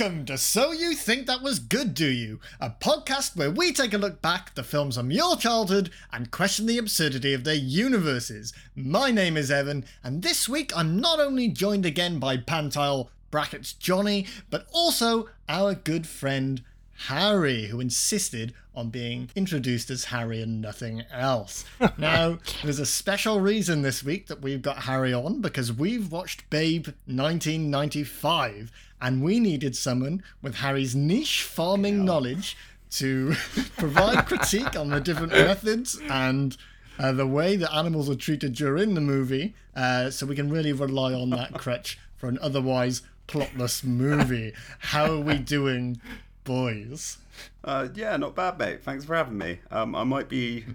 Welcome to So You Think That Was Good, Do You? A podcast where we take a look back at the films from your childhood and question the absurdity of their universes. My name is Evan, and this week I'm not only joined again by Pantile brackets Johnny, but also our good friend Harry, who insisted on being introduced as Harry and nothing else. now, there's a special reason this week that we've got Harry on because we've watched Babe 1995 and we needed someone with Harry's niche farming knowledge to provide critique on the different methods and uh, the way that animals are treated during the movie uh, so we can really rely on that crutch for an otherwise plotless movie. How are we doing, boys? Uh, yeah, not bad, mate. Thanks for having me. Um, I might be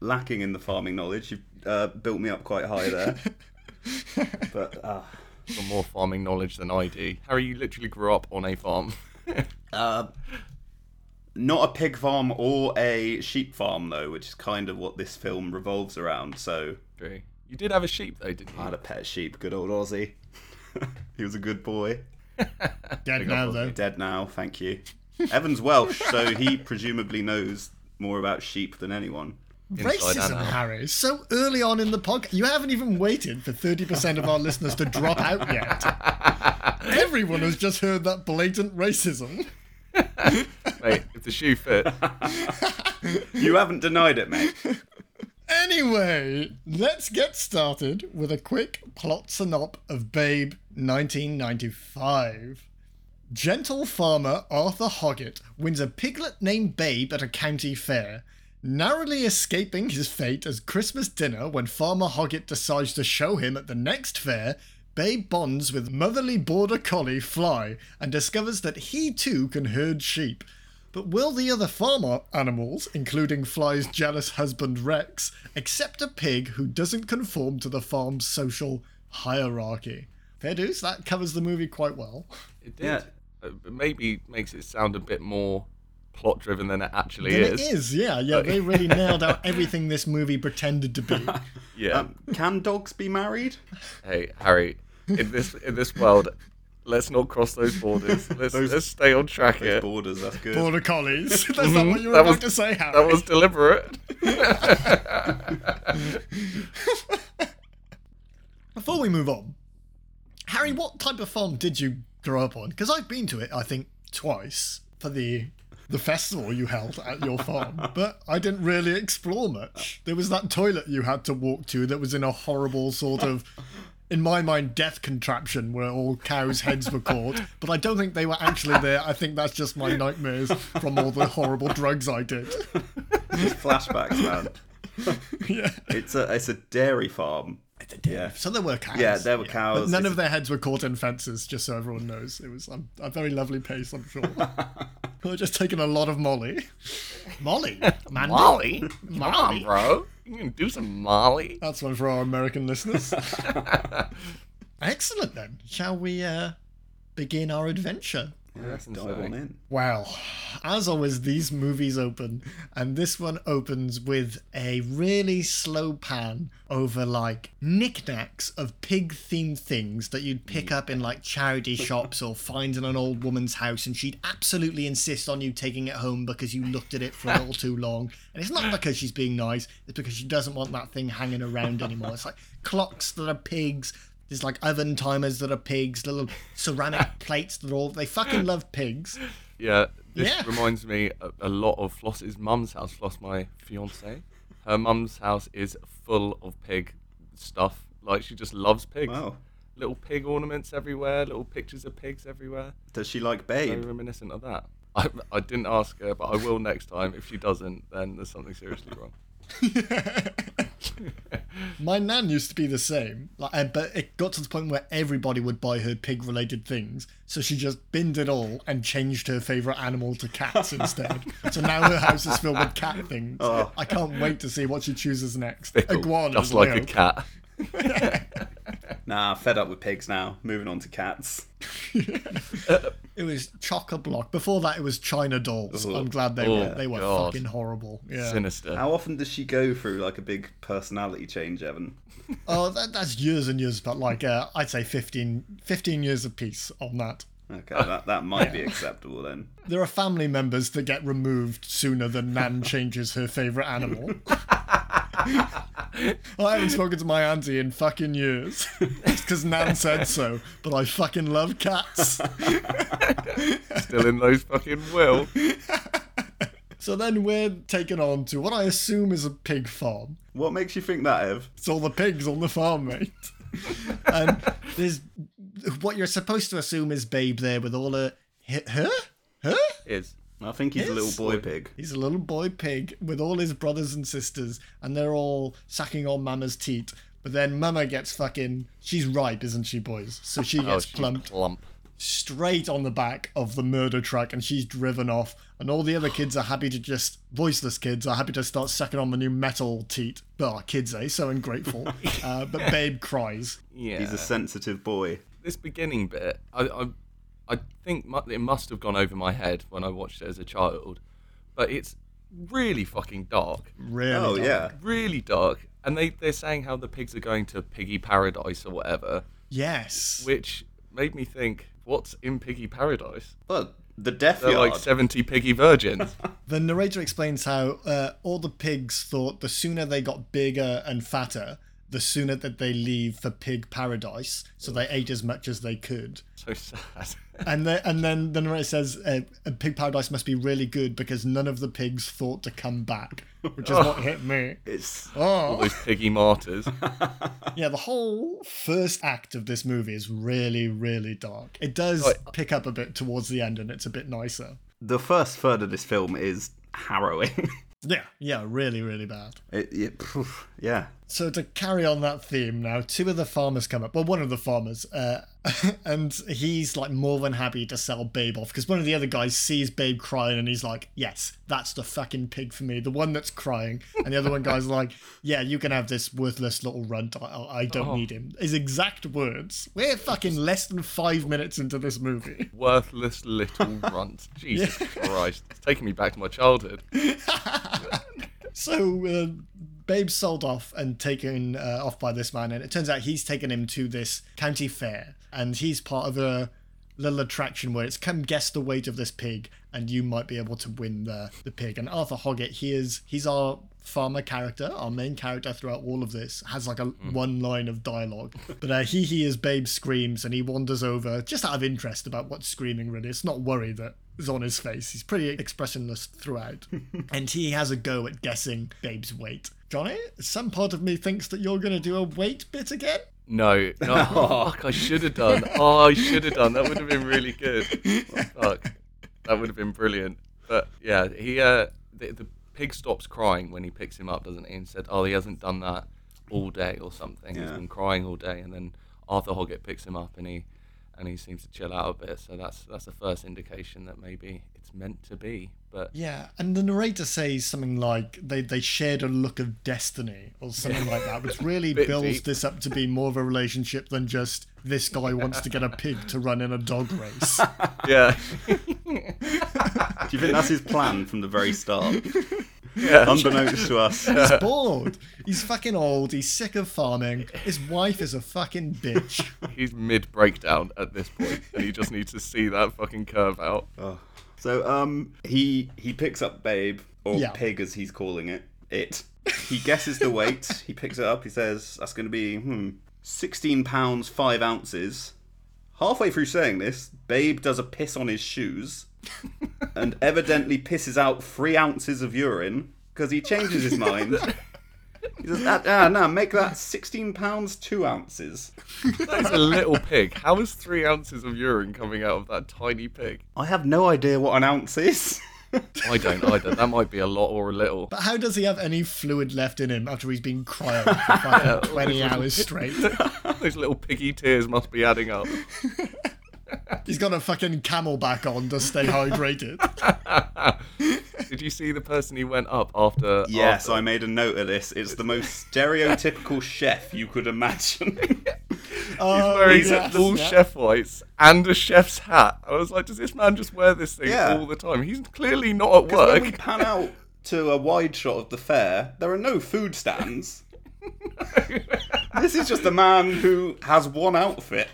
lacking in the farming knowledge. You've uh, built me up quite high there. but uh, got more farming knowledge than I do. Harry, you literally grew up on a farm. uh, not a pig farm or a sheep farm, though, which is kind of what this film revolves around. So True. You did have a sheep, though, didn't you? I had a pet sheep. Good old Aussie. he was a good boy. Dead now, though. Dead now, thank you. Evan's Welsh, so he presumably knows more about sheep than anyone. Inside and Racism. Harry. So early on in the podcast, you haven't even waited for 30% of our listeners to drop out yet. Everyone has just heard that blatant racism. Mate, if the shoe fit, You haven't denied it, mate. Anyway, let's get started with a quick plot synop of Babe 1995. Gentle farmer Arthur Hoggett wins a piglet named Babe at a county fair, narrowly escaping his fate as Christmas dinner when Farmer Hoggett decides to show him at the next fair. Babe bonds with motherly border collie Fly and discovers that he too can herd sheep. But will the other farmer animals, including Fly's jealous husband Rex, accept a pig who doesn't conform to the farm's social hierarchy? Fair dues, that covers the movie quite well. it did. Yeah. Uh, maybe makes it sound a bit more plot driven than it actually And is. it is, yeah, yeah. They really nailed out everything this movie pretended to be. Yeah. Um, can dogs be married? hey, Harry, in this in this world, let's not cross those borders. Let's, Those- let's stay on track Those here. borders, that's good. Border collies. That's not what you were That about was- to say, Harry. That was deliberate. Before we move on, Harry, what type of farm did you grow up on? Because I've been to it, I think, twice for the the festival you held at your farm, but I didn't really explore much. There was that toilet you had to walk to that was in a horrible sort of. In my mind, death contraption where all cows' heads were caught, but I don't think they were actually there. I think that's just my nightmares from all the horrible drugs I did. Just flashbacks, man. yeah. It's a it's a dairy farm. Yeah. So there were cows. Yeah, there were But cows. none It's of their heads were caught in fences, just so everyone knows. It was um, a very lovely pace, I'm sure. we were just taking a lot of Molly. Molly? Man, Molly, come Molly. on, bro. You can do some Molly. That's one for our American listeners. Excellent then. Shall we uh, begin our adventure? Yeah, let's dive on in. Well, as always, these movies open, and this one opens with a really slow pan over like knickknacks of pig themed things that you'd pick up in like charity shops or find in an old woman's house, and she'd absolutely insist on you taking it home because you looked at it for a little too long. And it's not because she's being nice, it's because she doesn't want that thing hanging around anymore. It's like clocks that are pigs, there's like oven timers that are pigs, little ceramic plates that are all. They fucking love pigs. Yeah, this Yeah. reminds me a, a lot of Floss's mum's house. Floss, my fiance, her mum's house is full of pig stuff. Like she just loves pigs. Wow. Little pig ornaments everywhere, little pictures of pigs everywhere. Does she like Very Babe? reminiscent of that. I, I didn't ask her, but I will next time. If she doesn't, then there's something seriously wrong. My nan used to be the same, like, but it got to the point where everybody would buy her pig-related things, so she just binned it all and changed her favorite animal to cats instead. so now her house is filled with cat things. Oh. I can't wait to see what she chooses next. Iguanas, just like a cat. Nah, fed up with pigs now. Moving on to cats. It was chock a block. Before that, it was China dolls. Ugh. I'm glad they Oh, were they were God. fucking horrible. Yeah. Sinister. How often does she go through like a big personality change, Evan? Oh, that, that's years and years, but like uh, I'd say 15, 15 years apiece on that. Okay, that, that might be acceptable then. There are family members that get removed sooner than Nan changes her favourite animal. I haven't spoken to my auntie in fucking years. It's because Nan said so, but I fucking love cats. Still in those fucking will. So then we're taken on to what I assume is a pig farm. What makes you think that, Ev? It's all the pigs on the farm, mate. and there's what you're supposed to assume is Babe there with all her. Her? Her? Is. I think he's a little boy pig. He's a little boy pig with all his brothers and sisters, and they're all sucking on Mama's teat. But then Mama gets fucking. She's ripe, isn't she, boys? So she Oh, gets she's plumped plump. straight on the back of the murder truck, and she's driven off. And all the other kids are happy to just. Voiceless kids are happy to start sucking on the new metal teat. Well, kids, eh? So ungrateful. uh, but Babe cries. Yeah. He's a sensitive boy. this beginning bit, I, I, I think it must have gone over my head when I watched it as a child, but it's really fucking dark, Really? Oh, dark. yeah. really dark. And they they're saying how the pigs are going to piggy paradise or whatever, Yes. which made me think, what's in piggy paradise? Well, the death They're yard. like seventy piggy virgins. The narrator explains how uh, all the pigs thought the sooner they got bigger and fatter, the sooner that they leave for pig paradise. So they ate as much as they could. So sad. And then, and then the narrator says uh, a pig paradise must be really good because none of the pigs thought to come back, which is what hit me. it's All Oh, those piggy martyrs. yeah. The whole first act of this movie is really, really dark. It does Right. pick up a bit towards the end, and it's a bit nicer. the first third of this film is harrowing. Yeah, yeah, really, really bad. it, it, phew, yeah. So to carry on that theme now, two of the farmers come up. Well, one of the farmers, uh, and he's like more than happy to sell Babe off because one of the other guys sees Babe crying and he's like, "Yes, that's the fucking pig for me, the one that's crying." And the other one guy's like, "Yeah, you can have this worthless little runt. I, I I don't Oh. need him." His exact words. We're fucking less than five minutes into this movie. Worthless little runt. Jesus Christ. It's taking me back to my childhood. So uh, Babe's sold off and taken uh, off by this man, and it turns out he's taken him to this county fair, and he's part of a little attraction where it's come guess the weight of this pig, and you might be able to win the the pig. And Arthur Hoggett, he is he's our farmer character, our main character throughout all of this, has like a one line of dialogue. But uh, he hears Babe screams, and he wanders over just out of interest about what's screaming. Really, it's not worry that is on his face. He's pretty expressionless throughout. and he has a go at guessing Babe's weight. Johnny, some part of me thinks that you're going to do a weight bit again. No, no, fuck, I should have done. Oh, I should have done. That would have been really good. Oh, fuck. That would have been brilliant. But yeah, he, uh, the, the pig stops crying when he picks him up, doesn't he? And said, oh, he hasn't done that all day or something. He's been crying all day. And then Arthur Hoggett picks him up and he, and he seems to chill out a bit. So that's, that's the first indication that maybe it's meant to be. But Yeah, and the narrator says something like they, they shared a look of destiny or something like that, which really builds deep. this up to be more of a relationship than just this guy wants to get a pig to run in a dog race. yeah, Do you think that's his plan from the very start? Yeah. Unbeknownst to us. He's bored. He's fucking old. He's sick of farming. His wife is a fucking bitch. He's mid breakdown at this point, and he just needs to see that fucking curve out. Oh. So um he he picks up Babe or Yeah. Pig as he's calling it. It. He guesses the weight. He picks it up. He says that's going to be hmm 16 pounds 5 ounces. Halfway through saying this, Babe does a piss on his shoes and evidently pisses out 3 ounces of urine because he changes his mind. He says, ah, ah, no, make that 16 pounds 2 ounces. That's a little pig. How is three ounces of urine coming out of that tiny pig? I have no idea what an ounce is. I don't either. That might be a lot or a little. But how does he have any fluid left in him after he's been crying for fucking 20 hours straight? Those little piggy tears must be adding up. He's got a fucking CamelBak on to stay hydrated. Did you see the person he went up after? Yes, after? I made a note of this. It's the most stereotypical chef you could imagine. Oh, wearing yes, all yeah. chef whites and a chef's hat. I was like, does this man just wear this thing Yeah. all the time? He's clearly not at Because when we pan out to a wide shot of the fair, there are no food stands. this is just a man who has one outfit.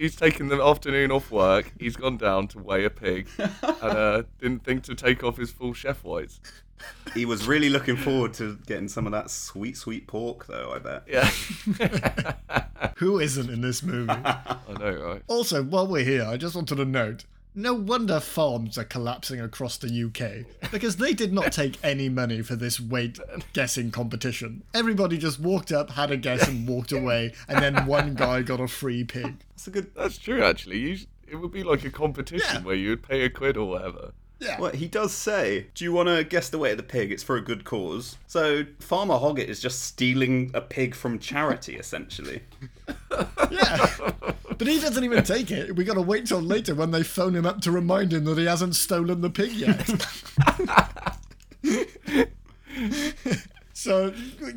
He's taken the afternoon off work. He's gone down to weigh a pig, and uh, didn't think to take off his full chef whites. He was really looking forward to getting some of that sweet, sweet pork, though. I bet. Yeah, Who isn't in this movie? I know, right? also, while we're here, I just wanted to note. No wonder farms are collapsing across the UK because they did not take any money for this weight guessing competition. Everybody just walked up, had a guess, and walked away, and then one guy got a free pig. That's a good. That's true, actually. You, it would be like a competition Yeah. where you would pay a quid or whatever. Yeah. Well, he does say, "Do you want to guess the weight of the pig? It's for a good cause." So Farmer Hoggett is just stealing a pig from charity, essentially. Yeah. But he doesn't even take it. We gotta wait till later when they phone him up to remind him that he hasn't stolen the pig yet. so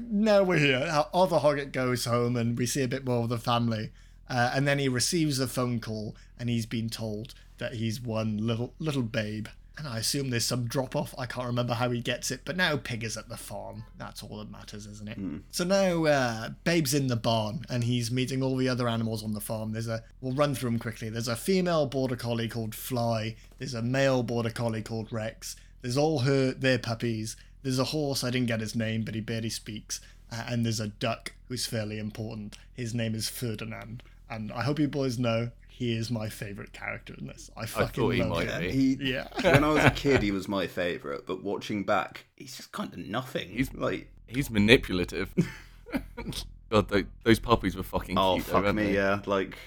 now we're here. Arthur Hoggett goes home and we see a bit more of the family. Uh, and then he receives a phone call and he's been told that he's won little little babe. And I assume there's some drop off. I can't remember how he gets it, but now Pig is at the farm. That's all that matters, isn't it? So now uh, Babe's in the barn and he's meeting all the other animals on the farm. There's a we'll run through them quickly. There's a female border collie called Fly. There's a male border collie called Rex. There's all her their puppies. There's a horse. I didn't get his name, but he barely speaks. Uh, and there's a duck who's fairly important. His name is Ferdinand. And I hope you boys know he is my favorite character in this. I fucking thought he love might him. be. He, Yeah. when I was a kid, he was my favourite, but watching back, he's just kind of nothing. He's like, He's manipulative. God, tho- those puppies were fucking oh cute. though, fuck weren't me, they? yeah. Like,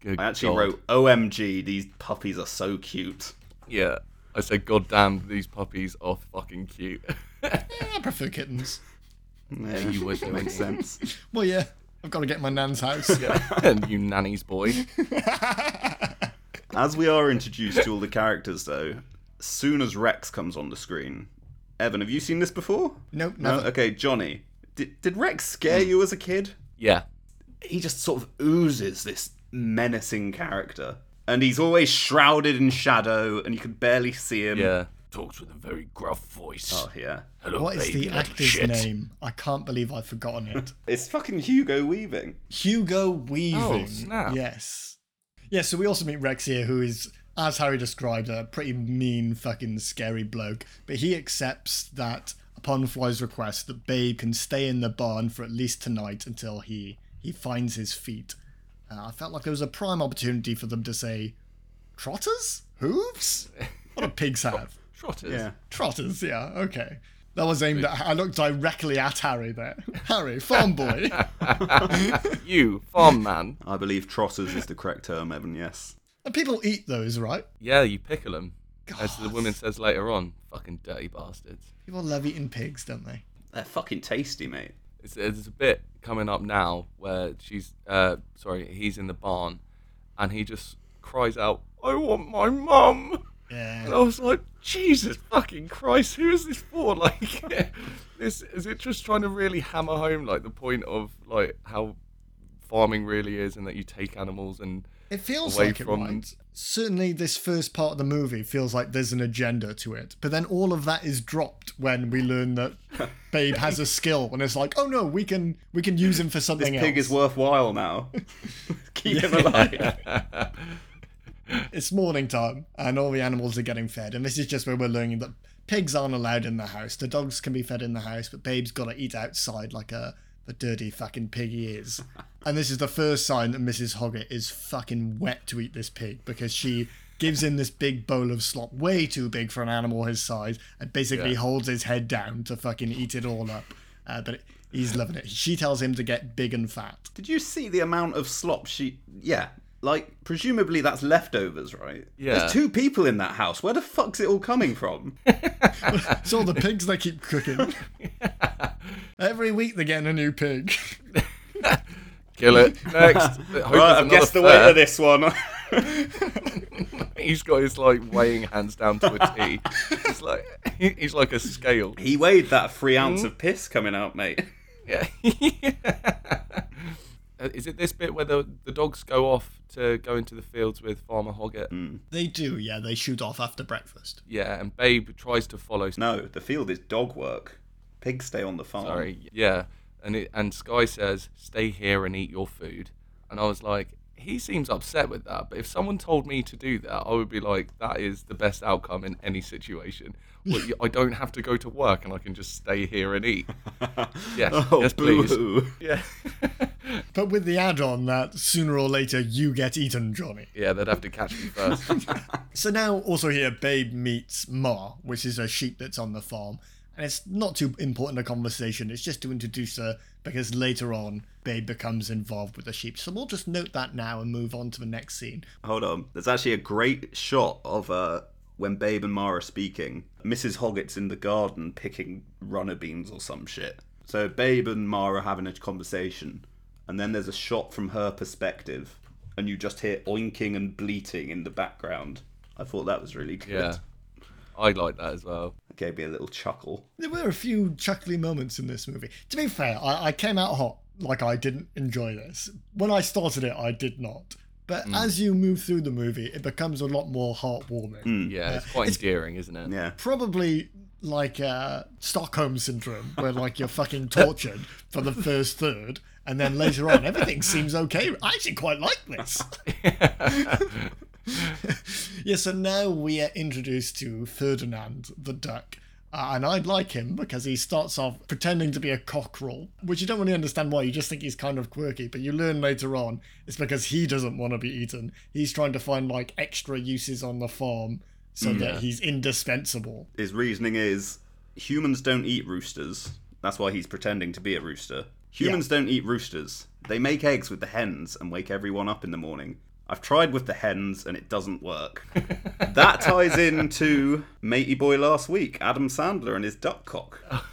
Good I actually God. wrote, "OMG, these puppies are so cute." Yeah, I said, God damn, these puppies are fucking cute. I prefer kittens. Yeah, you would, it makes sense. Well, yeah. I've got to get my nan's house. yeah, and you nanny's boy. As we are introduced to all the characters, though, soon as Rex comes on the screen, Evan, have you seen this before? Nope, No. never. Okay, Johnny, did did Rex scare mm. you as a kid? Yeah, He just sort of oozes this menacing character, and he's always shrouded in shadow, and you can barely see him. yeah. Talks with a very gruff voice. Oh yeah. Hello, What is baby, the actor's shit. name? I can't believe I've forgotten it. It's fucking Hugo Weaving. Hugo Weaving. Oh, snap. Yes. Yeah, so we also meet Rex here, who is, as Harry described, a pretty mean, fucking scary bloke. But he accepts that, upon Fly's request, that Babe can stay in the barn for at least tonight until he, he finds his feet. Uh, I felt like it was a prime opportunity for them to say, Trotters? Hooves? What do pigs have? Trotters. Yeah. Trotters, yeah, okay. That was aimed at. I looked directly at Harry there. Harry, farm boy. You, farm man. I believe trotters is the correct term, Evan. Yes. and people eat those, right? Yeah, you pickle them. As the woman says later on. Fucking dirty bastards. People love eating pigs, don't they? They're fucking tasty, mate. It's, there's a bit coming up now where she's, uh, sorry, he's in the barn, and he just cries out, "I want my mum." Yeah. And I was like, Jesus fucking Christ, who is this for? Like, this is it just trying to really hammer home like the point of like how farming really is, and that you take animals and It feels away like it, from- right? Certainly, this first part of the movie feels like there's an agenda to it. But then all of that is dropped when we learn that Babe has a skill, and it's like, oh no, we can we can use him for something. This something pig else. is worthwhile now. Keep him alive. It's morning time, and all the animals are getting fed, and this is just where we're learning that pigs aren't allowed in the house. The dogs can be fed in the house, but Babe's got to eat outside like a the dirty fucking pig he is. and this is the first sign that Mrs. Hoggett is fucking wet to eat this pig because she gives him this big bowl of slop, way too big for an animal his size, and basically Yeah. holds his head down to fucking eat it all up. Uh, but he's loving it. She tells him to get big and fat. Did you see the amount of slop she? Yeah, like presumably that's leftovers, right? Yeah. There's two people in that house. Where the fuck's it all coming from? It's all the pigs they keep cooking. Every week they're getting a new pig. kill it. Next, right, I've guessed the weight of this one. He's got his like weighing hands down to a T. He's like he's like a scale. he weighed that three ounce hmm? of piss coming out, mate. Yeah. Uh, Is it this bit where the, the dogs go off to go into the fields with Farmer Hoggett? Hmm. They do, yeah. They shoot off after breakfast. Yeah, and Babe tries to follow. No, the field is dog work. Pigs stay on the farm. Sorry, yeah, and it, and Sky says, "Stay here and eat your food," and I was like, he seems upset with that. But if someone told me to do that, I would be like, that is the best outcome in any situation. Well, I don't have to go to work and I can just stay here and eat. Yes, Oh, yes, please. boo-hoo. Yeah, But with the add-on that sooner or later you get eaten, Johnny. yeah, they'd have to catch me first. So now also here, Babe meets Ma, which is a sheep that's on the farm. And it's not too important a conversation, it's just to introduce her because later on Babe becomes involved with the sheep. So we'll just note that now and move on to the next scene. Hold on. There's actually a great shot of uh, when Babe and Mara are speaking. Mrs. Hoggett's in the garden picking runner beans or some shit. So Babe and Mara are having a conversation, and then there's a shot from her perspective, and you just hear oinking and bleating in the background. I thought that was really good. yeah, I like that as well. It gave me a little chuckle. There were a few chuckly moments in this movie. To be fair, I, I came out hot. Like I didn't enjoy this. When I started it, I did not. But mm. as you move through the movie, it becomes a lot more heartwarming. Mm. Yeah, it's uh, quite endearing, isn't it? Yeah. Probably like uh, Stockholm syndrome, where like you're fucking tortured for the first third, and then later on everything seems okay. I actually quite like this. yeah, so now we are introduced to Ferdinand the duck. Uh, and I like him because he starts off pretending to be a cockerel, which you don't really understand why. You just think he's kind of quirky, but you learn later on it's because he doesn't want to be eaten. He's trying to find like extra uses on the farm so that he's indispensable. His reasoning is humans don't eat roosters. That's why he's pretending to be a rooster. Humans don't eat roosters. They make eggs with the hens and wake everyone up in the morning. I've tried with the hens and it doesn't work. that ties into Matey Boy last week, Adam Sandler and his duck cock.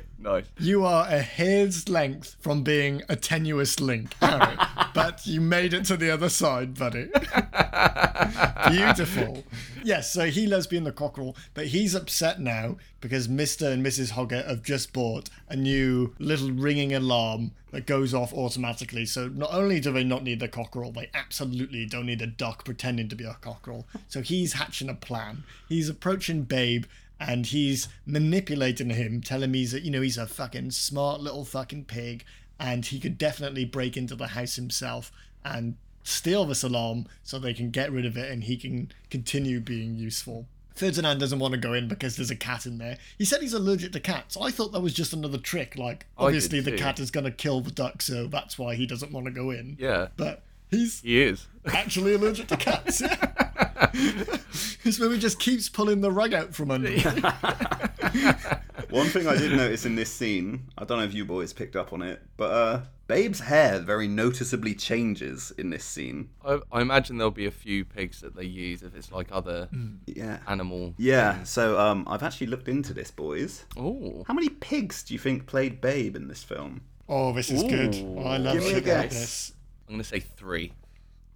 nice. You are a hair's length from being a tenuous link, Harry, but you made it to the other side, buddy. Beautiful. Yes, so he loves being the cockerel, but he's upset now because Mr. and Mrs. Hoggett have just bought a new little ringing alarm that goes off automatically. So not only do they not need the cockerel, they absolutely don't need a duck pretending to be a cockerel. So he's hatching a plan. He's approaching Babe and he's manipulating him, telling him he's a, you know he's a fucking smart little fucking pig, and he could definitely break into the house himself and steal this alarm so they can get rid of it and he can continue being useful. Ferdinand doesn't want to go in because there's a cat in there. He said he's allergic to cats. I thought that was just another trick. Like, obviously the cat is going to kill the duck, so that's why he doesn't want to go in. Yeah, But he's he is. actually allergic to cats. Yeah. this movie just keeps pulling the rug out from under. him. One thing I did notice in this scene, I don't know if you boys picked up on it, but uh, Babe's hair very noticeably changes in this scene. I, I imagine there'll be a few pigs that they use if it's like other Yeah. animal. Yeah, so um, I've actually looked into this, boys. Oh, How many pigs do you think played Babe in this film? Oh, this is good. Ooh. I love Give me a shit like guess. this. I'm gonna say three.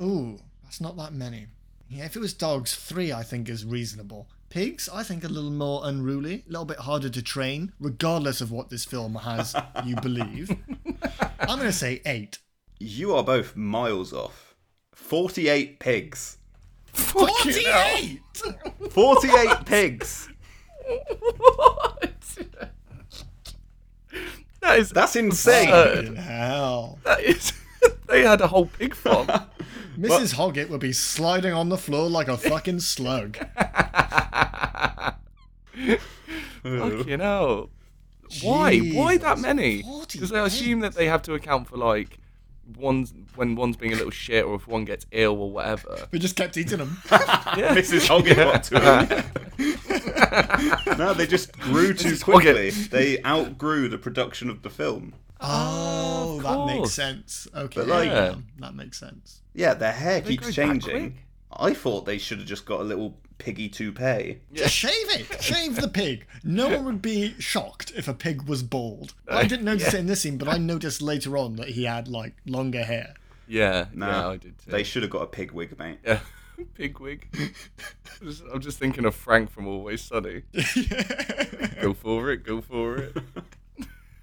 Ooh, that's not that many. Yeah, if it was dogs, three I think is reasonable. Pigs, I think a little more unruly, a little bit harder to train, regardless of what this film has you believe. I'm going to say eight. You are both miles off. 48 pigs. 48! 48 pigs! what? that is That's insane! absurd. Hell. That is. they had a whole pig farm. Mrs. Hoggett would be sliding on the floor like a fucking slug. Fucking hell. Why? Why that many? Because I assume that they have to account for like one's when one's being a little shit or if one gets ill or whatever. We just kept eating them. Yeah. Mrs. Hoggett got to him. no, they just grew too quickly. They outgrew the production of the film. Oh, of that makes course. sense. Okay, But, like- yeah, that makes sense. Yeah, their hair They keeps that changing. quick? I thought they should have just got a little piggy toupee. Just shave it. Shave the pig. No one would be shocked if a pig was bald. I uh, didn't notice it in this scene, but I noticed later on that he had like longer hair. Yeah, No, yeah, I did too. they should have got a pig wig, mate. Yeah, pig wig. I'm just, I'm just thinking of Frank from Always Sunny. Go for it, go for it.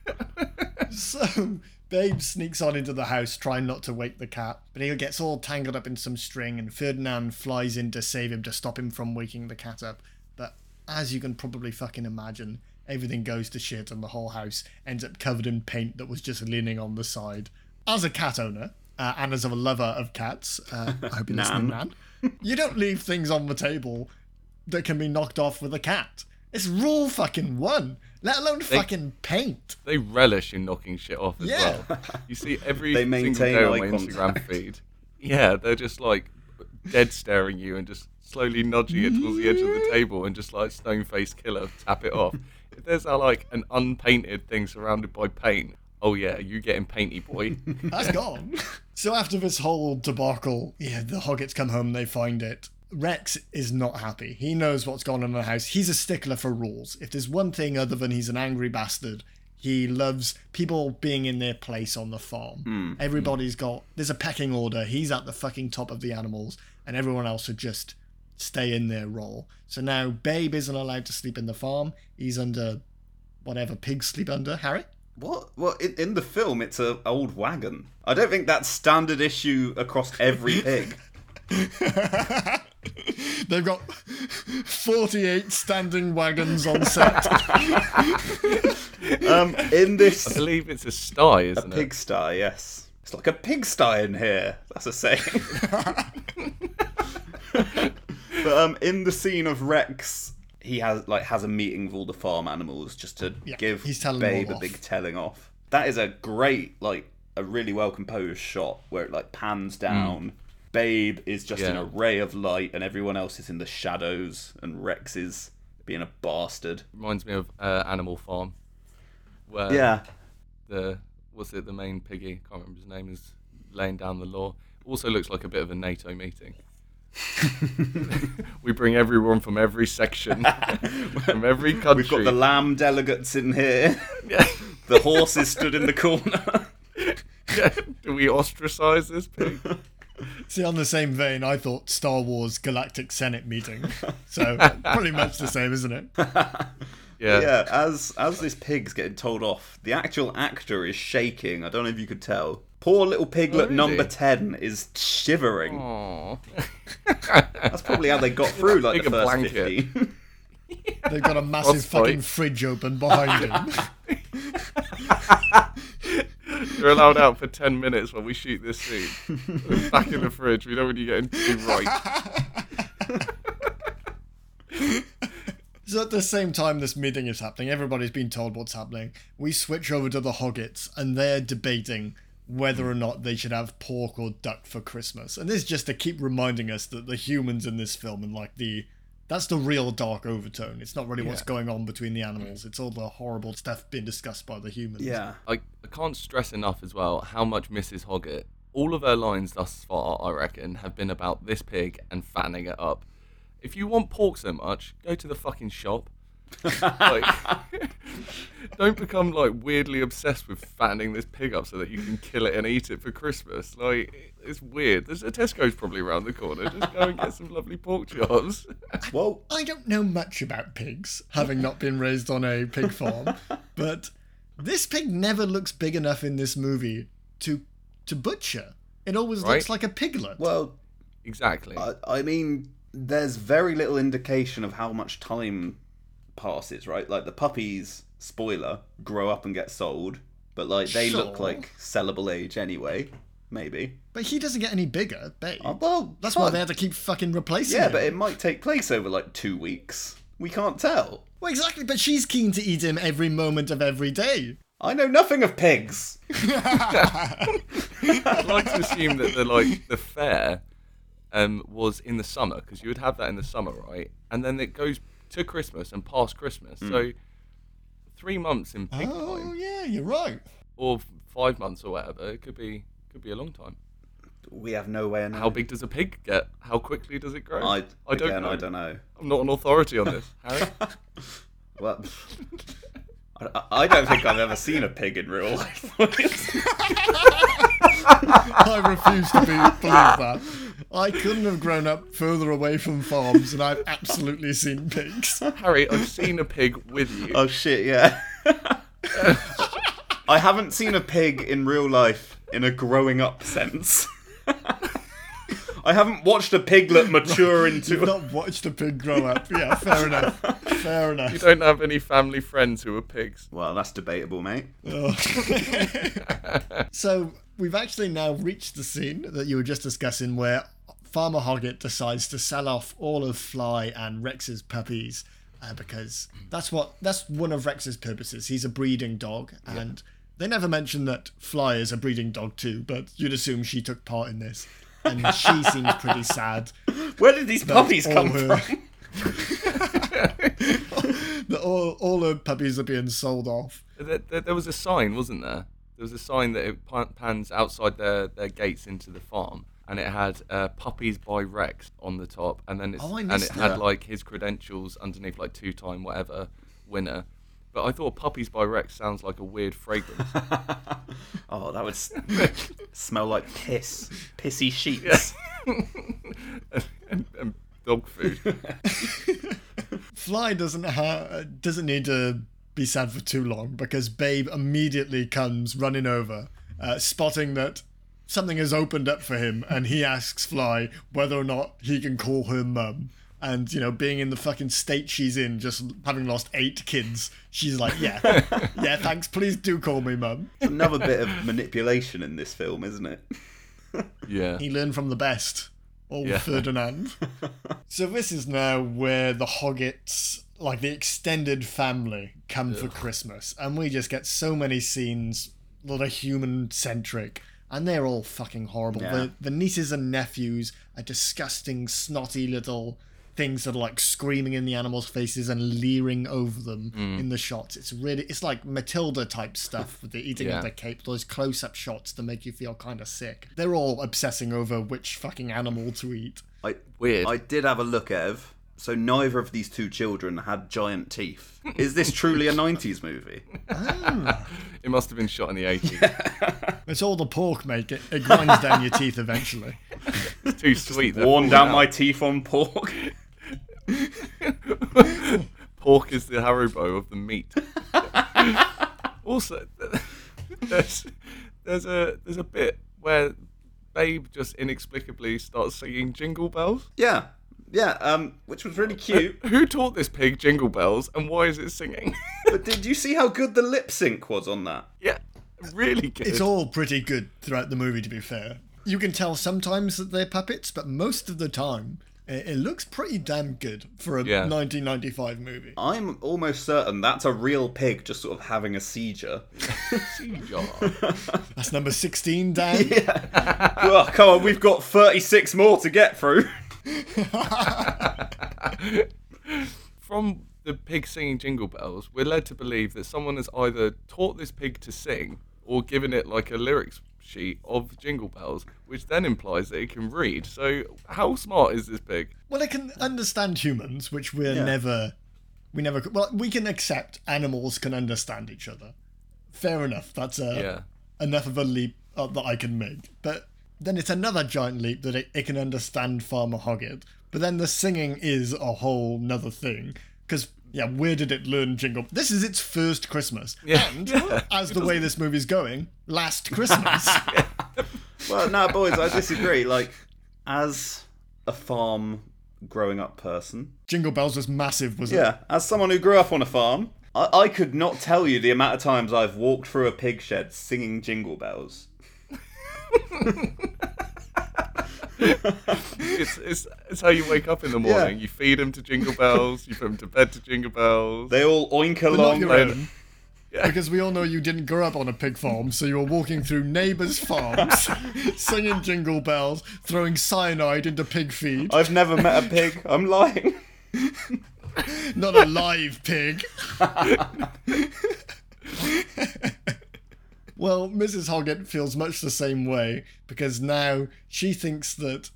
So, Babe sneaks on into the house, trying not to wake the cat, but he gets all tangled up in some string, and Ferdinand flies in to save him to stop him from waking the cat up. But as you can probably fucking imagine, everything goes to shit, and the whole house ends up covered in paint that was just leaning on the side. As a cat owner, uh, and as a lover of cats, uh, I hope you're listening, Nan. man. You don't leave things on the table that can be knocked off with a cat. It's rule fucking one, let alone fucking paint. They relish in knocking shit off as Yeah. well. You see every They single maintain day on eye my Instagram feed. Yeah, they're just like dead staring you and just slowly nudging it towards the edge of the table and just like stone faced killer tap it off. If there's a, like an unpainted thing surrounded by paint, oh yeah, you getting painty boy. That's gone. so after this whole debacle, yeah, the Hoggetts come home, they find it. Rex is not happy. He knows what's going on in the house. He's a stickler for rules. If there's one thing other than he's an angry bastard, he loves people being in their place on the farm. Hmm. Hmm. Everybody's got there's a pecking order. He's at the fucking top of the animals, and everyone else should just stay in their role. So now Babe isn't allowed to sleep in the farm. He's under whatever pigs sleep under. Harry. What? Well, in, in the film, it's a old wagon. I don't think that's standard issue across every pig. They've got 48 standing wagons on set. Um, in I believe it's a sty, isn't it? pigsty, yes, it's like a pigsty in here. That's a saying. but um, in the scene of Rex, he has like has a meeting with all the farm animals just to Yeah, give he's Babe a off. big telling off. That is a great like a really well composed shot where it like pans down. Babe is just Yeah. array of light, and everyone else is in the shadows, and Rex is being a bastard. Reminds me of uh, Animal Farm, where Yeah, the what's it the main piggy can't remember his name is laying down the law. Also looks like a bit of a NATO meeting. we bring everyone from every section, from every country. we've got the lamb delegates in here. Yeah. the horses stood in the corner. Yeah. Do we ostracize this pig? See, on the same vein, I thought Star Wars Galactic Senate meeting. So, pretty much the same, isn't it? Yeah. yeah, as as this pig's getting told off, the actual actor is shaking. I don't know if you could tell. Poor little piglet Oh, really? number ten is shivering. Aw. That's probably how they got through like the Bigger first blanket. fifteen. They've got a massive Frostbite. fucking fridge open behind him. You're allowed out for 10 minutes while we shoot this scene. Back in the fridge. We don't want you getting too right. So, at the same time this meeting is happening, everybody's been told what's happening. We switch over to the Hoggetts, and they're debating whether or not they should have pork or duck for Christmas. And this is just to keep reminding us that the humans in this film and like the that's the real dark overtone. It's not really what's going on between the animals. It's all the horrible stuff being discussed by the humans. yeah. I, I can't stress enough as well how much Mrs. Hoggett, all of her lines thus far, I reckon, have been about this pig and fattening it up. If you want pork so much, go to the fucking shop. like, don't become like weirdly obsessed with fattening this pig up so that you can kill it and eat it for Christmas. Like, it's weird. There's a Tesco's probably around the corner. Just go and get some lovely pork chops. Well, I don't know much about pigs, having not been raised on a pig farm, but this pig never looks big enough in this movie to to butcher. It always Right. looks like a piglet. well, exactly. I, I mean, there's very little indication of how much time passes, right? Like the puppies, spoiler, grow up and get sold, but like they look like sellable age anyway. Maybe. but he doesn't get any bigger, babe. Oh, well, That's why they had to keep fucking replacing Yeah, him. but it might take place over like two weeks. We can't tell. Well, exactly, but she's keen to eat him every moment of every day. I know nothing of pigs. I'd like to assume that the like the fair um, was in the summer because you would have that in the summer, right? And then it goes to Christmas and past Christmas, so three months in pig Oh, time, yeah, you're right. or five months or whatever. It could be could be a long time. We have no way of knowing. How big does a pig get? How quickly does it grow? I, I don't again, know. I don't know. I'm not an authority on this, Harry. Well, I, I don't think I've ever seen a pig in real life. I refuse to be, believe that. I couldn't have grown up further away from farms, and I've absolutely seen pigs. Harry, I've seen a pig with you. oh shit, yeah. I haven't seen a pig in real life in a growing up sense. I haven't watched a piglet mature into. You've into. not watched a pig grow up. Yeah, fair enough. Fair enough. You don't have any family friends who are pigs. Well, that's debatable, mate. Oh. so we've actually now reached the scene that you were just discussing where Farmer Hoggett decides to sell off all of Fly and Rex's puppies uh, because that's what that's one of Rex's purposes. He's a breeding dog, and they never mention that Fly is a breeding dog too. But you'd assume she took part in this, and she seems pretty sad. Where did these puppies come her- from? that all all her puppies are being sold off. There, there, there was a sign, wasn't there? There was a sign that it pans outside their, their gates into the farm, and it had uh, "Puppies by Rex" on the top, and then it's, Oh, I and it missed had like his credentials underneath, like two-time whatever winner. But I thought "Puppies by Rex" sounds like a weird fragrance. Oh, that would s- smell like piss. Pissy sheets. and, and dog food. Fly doesn't ha- doesn't need to be sad for too long because Babe immediately comes running over, uh, spotting that something has opened up for him, and he asks Fly whether or not he can call her mum. And you know, being in the fucking state she's in, just having lost eight kids, she's like, "Yeah, yeah, thanks. Please do call me mum." Another bit of manipulation in this film, isn't it? Yeah. He learned from the best, old Yeah. Ferdinand. so this is now where the Hoggetts, like the extended family, come for Christmas, and we just get so many scenes that are human centric, and they're all fucking horrible. Yeah. The, the nieces and nephews are disgusting, snotty little things that are like screaming in the animals' faces and leering over them mm. in the shots. It's really, it's like Matilda type stuff with the eating Yeah. of the cape, those close up shots that make you feel kind of sick. They're all obsessing over which fucking animal to eat. I, Weird. I did have a look, Ev. So neither of these two children had giant teeth. Is this truly a 90s movie? Ah. It must have been shot in the 80s. It's all the pork, mate. It, it grinds down your teeth eventually. It's too sweet. Worn down out. my teeth on pork. Pork is the Haribo of the meat. also, there's there's a there's a bit where Babe just inexplicably starts singing Jingle Bells. Yeah, yeah, um, which was really cute. Who taught this pig Jingle Bells, and why is it singing? But did you see how good the lip sync was on that? yeah, really good. It's all pretty good throughout the movie, to be fair. You can tell sometimes that they're puppets, but most of the time, it, it looks pretty damn good for a Yeah. 1995 movie. I'm almost certain that's a real pig just sort of having a seizure. Seajar. That's number 16 down. oh, come on, we've got 36 more to get through. From the pig singing Jingle Bells, we're led to believe that someone has either taught this pig to sing or given it like a lyrics sheet of Jingle Bells, which then implies that it can read. So, how smart is this pig? Well, it can understand humans, which we're Yeah. never, we never. Well, we can accept animals can understand each other. Fair enough. That's a Yeah. enough of a leap uh, that I can make. But then it's another giant leap that it, it can understand Farmer Hoggett. But then the singing is a whole nother thing. Because, yeah, where did it learn Jingle? This is its first Christmas. Yeah. And, Yeah. as the way this movie's going, last Christmas. Well, no, boys, I disagree. Like, as a farm growing up person, Jingle Bells was massive, was it? yeah, as someone who grew up on a farm, I, I could not tell you the amount of times I've walked through a pig shed singing jingle bells. It's, it's, it's how you wake up in the morning. You feed them to Jingle Bells, you put them to bed to Jingle Bells. They all oink along. your Yeah. Because we all know you didn't grow up on a pig farm, so you were walking through neighbours' farms, singing jingle bells, throwing cyanide into pig feed. I've never met a pig. I'm lying. Not a live pig. well, Mrs. Hoggett feels much the same way because now she thinks that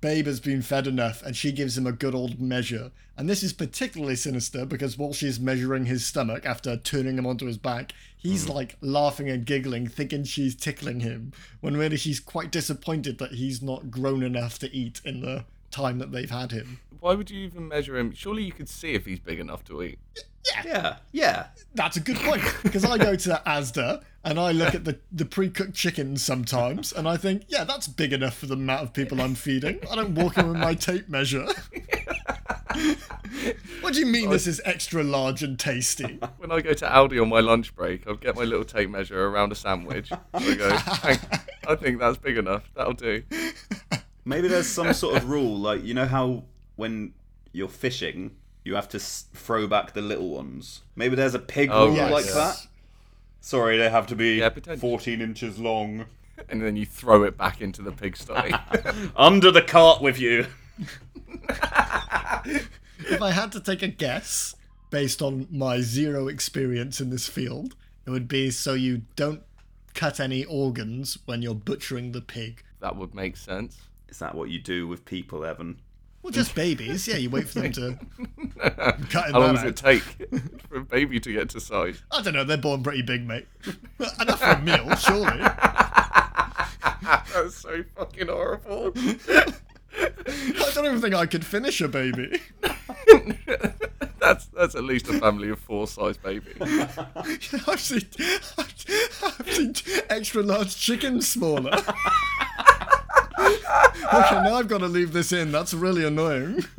Babe has been fed enough and she gives him a good old measure. And this is particularly sinister because while she's measuring his stomach after turning him onto his back, he's mm. like laughing and giggling, thinking she's tickling him, when really she's quite disappointed that he's not grown enough to eat in the time that they've had him. Why would you even measure him? Surely you could see if he's big enough to eat. Yeah, yeah. Yeah. That's a good point because I go to Asda and I look at the, the pre-cooked chickens sometimes and I think, yeah, that's big enough for the amount of people I'm feeding. I don't walk in with my tape measure. what do you mean this is extra large and tasty? When I go to Aldi on my lunch break, I'll get my little tape measure around a sandwich. I go, I think that's big enough. That'll do. Maybe there's some sort of rule, like you know how when you're fishing, you have to s- throw back the little ones. Maybe there's a pig Oh, rule yes. like that. Sorry, they have to be Yeah, potentially. 14 inches long. And then you throw it back into the pigsty. Under the cart with you. If I had to take a guess based on my zero experience in this field, it would be so you don't cut any organs when you're butchering the pig. that would make sense. Is that what you do with people, Evan? Well, just babies. Yeah, you wait for them to cut How long that does it take for a baby to get to size? I don't know. They're born pretty big, mate. Enough for a meal, surely. That's so fucking horrible. I don't even think I could finish a baby. that's that's at least a family of four size baby. I've seen, I've seen extra large chickens smaller. okay, now I've got to leave this in. That's really annoying.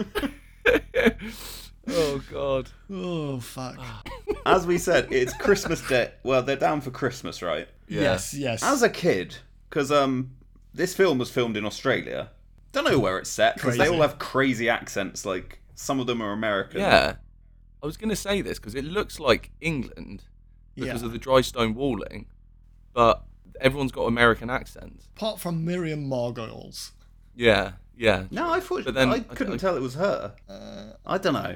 Oh god. Oh fuck. As we said, it's Christmas Day. Well, they're down for Christmas, right? Yeah. Yes, yes. As a kid, because um, this film was filmed in Australia. Don't know where it's set because they all have crazy accents. Like some of them are American. Yeah. I was going to say this because it looks like England because Yeah. of the dry stone walling, but everyone's got American accents. Apart from Miriam Margolyes. Yeah, yeah. No, I thought But then- I couldn't I- tell it was her. Uh, I don't know.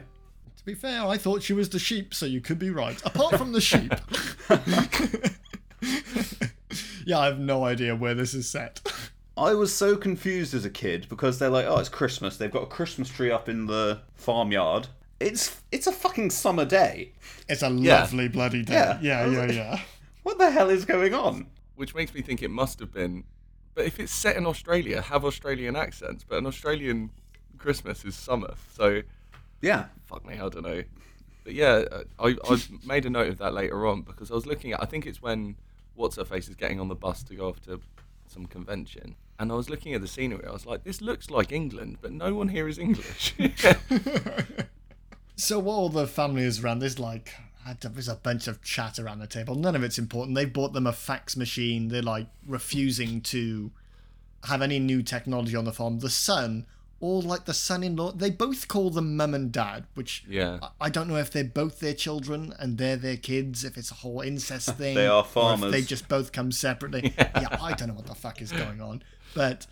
to be fair, I thought she was the sheep, so you could be right. Apart from the sheep. yeah, I have no idea where this is set. I was so confused as a kid because they're like, "Oh, it's Christmas. They've got a Christmas tree up in the farmyard. It's it's a fucking summer day. It's a Yeah. lovely bloody day. Yeah. Yeah, yeah, yeah. What the hell is going on?" Which makes me think it must have been. But if it's set in Australia, have Australian accents. But an Australian Christmas is summer, so Yeah, fuck me, I don't know. But yeah, uh, I I made a note of that later on because I was looking at. I think it's when what's her face is getting on the bus to go off to some convention, and I was looking at the scenery. I was like, this looks like England, but no one here is English. So while the family is around, there's like there's a bunch of chat around the table. None of it's important. They've bought them a fax machine. They're like refusing to have any new technology on the farm. The son, or like the son-in-law, they both call them mum and dad, which yeah, I- I don't know if they're both their children and they're their kids, if it's a whole incest thing. They are farmers. they just both come separately. yeah, I don't know what the fuck is going on. But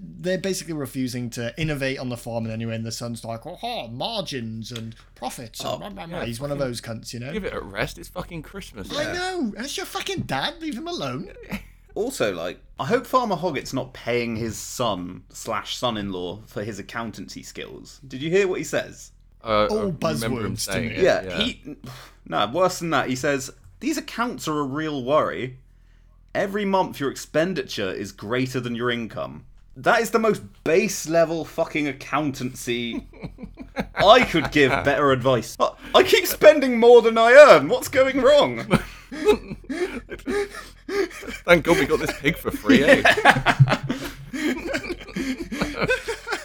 they're basically refusing to innovate on the farm in any way. And the son's like, oh, margins and profits. And blah, blah, blah." yeah, He's one of those cunts, you know? give it a rest. It's fucking Christmas. I know. That's your fucking dad. Leave him alone. Also, like, I hope Farmer Hoggett's not paying his son slash son-in-law for his accountancy skills. Did you hear what he says? Uh, All I buzzwords to saying me. it, Yeah, he. No, worse than that. He says these accounts are a real worry. Every month, your expenditure is greater than your income. That is the most base level fucking accountancy. I could give better advice. I- I keep spending more than I earn. What's going wrong? Thank God we got this pig for free, eh?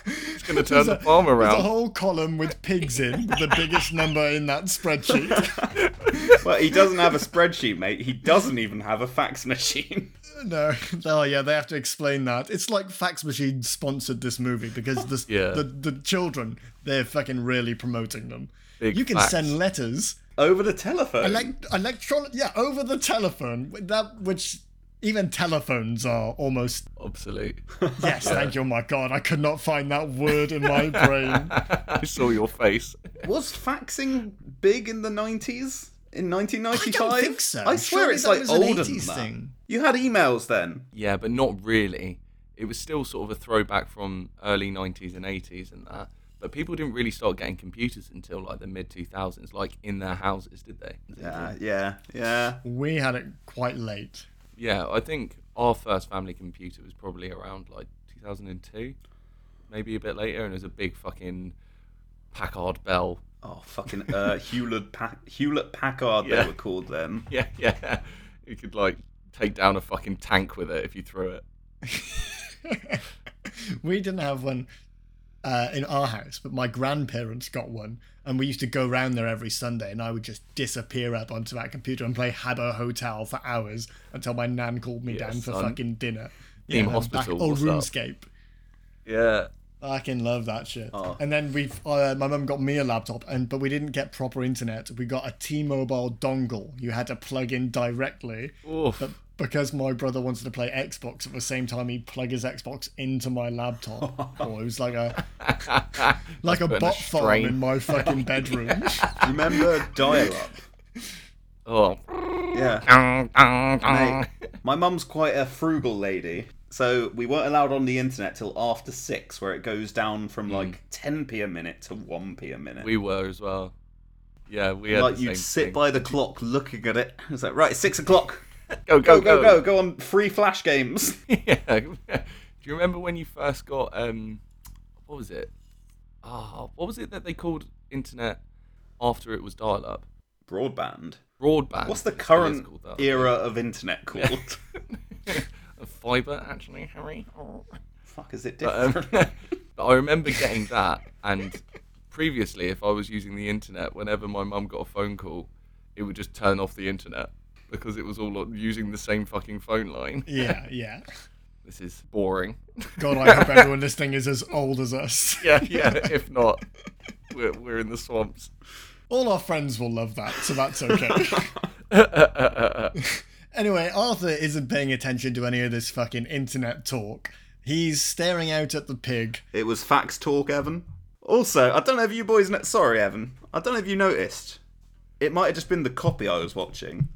it's going to turn the farm around. There's a whole column with pigs in, with the biggest number in that spreadsheet. Well, he doesn't have a spreadsheet, mate. He doesn't even have a fax machine. No, oh yeah, they have to explain that. It's like Fax Machine sponsored this movie because the Yeah. the, the children they're fucking really promoting them. Big you can facts. send letters, Over the telephone. elect, electronic, yeah, over the telephone. That which even telephones are almost. Obsolete. Yes, thank you. Oh my god, I could not find that word in my brain. I saw your face. Was faxing big in the 90s? In 1995? I don't think so. I swear Surely it's like was older than that. thing. You had emails then. Yeah, but not really. It was still sort of a throwback from early 90s and 80s and that. But people didn't really start getting computers until like the mid 2000s, like in their houses, did they? Yeah, yeah, yeah. We had it quite late. Yeah, I think our first family computer was probably around like 2002. maybe a bit later, and it was a big fucking Packard Bell. Oh, fucking uh, Hewlett, Pack- Hewlett Packard, Yeah. they were called then. Yeah, yeah. You could like take down a fucking tank with it if you threw it. we didn't have one uh, in our house, but my grandparents got one, and we used to go round there every Sunday, and I would just disappear up onto that computer and play Habbo Hotel for hours until my nan called me Yeah, down for son. fucking dinner. Team man, Hospital, Back, up? RuneScape. Yeah. I can love that shit. Oh. And then we, uh, my mum got me a laptop, and but we didn't get proper internet. We got a T-Mobile dongle. You had to plug in directly. Oof. But because my brother wanted to play Xbox at the same time, he'd plug his Xbox into my laptop. oh, it was like a like a putting a bot farm in my fucking bedroom. Remember dial-up? Oh. Yeah. Mate, my mum's quite a frugal lady, so we weren't allowed on the internet till after six, where it goes down from hmm. like 10p a minute to 1p a minute. We were as well. Yeah, we had like the you'd sit thing. by the clock looking at it. It's like right, six o'clock. Go, Go go, go go go on free flash games. yeah. Do you remember when you first got um, what was it? Ah, what was it that they called internet after it was dial-up? Broadband. Broadband. What's the It still is current era of internet called? Fiber, actually, Harry. Oh. Fuck, is it But, um, different? but I remember getting that, and previously, if I was using the internet, whenever my mum got a phone call, it would just turn off the internet because it was all on- using the same fucking phone line. yeah, yeah. This is boring. God, I hope everyone listening is as old as us. yeah, yeah. If not, we're we're in the swamps. All our friends will love that, so that's okay. Anyway, Arthur isn't paying attention to any of this fucking internet talk. He's staring out at the pig. it was fax talk, Evan. Also, I don't know if you boys. Know- Sorry, Evan. I don't know if you noticed. It might have just been the copy I was watching.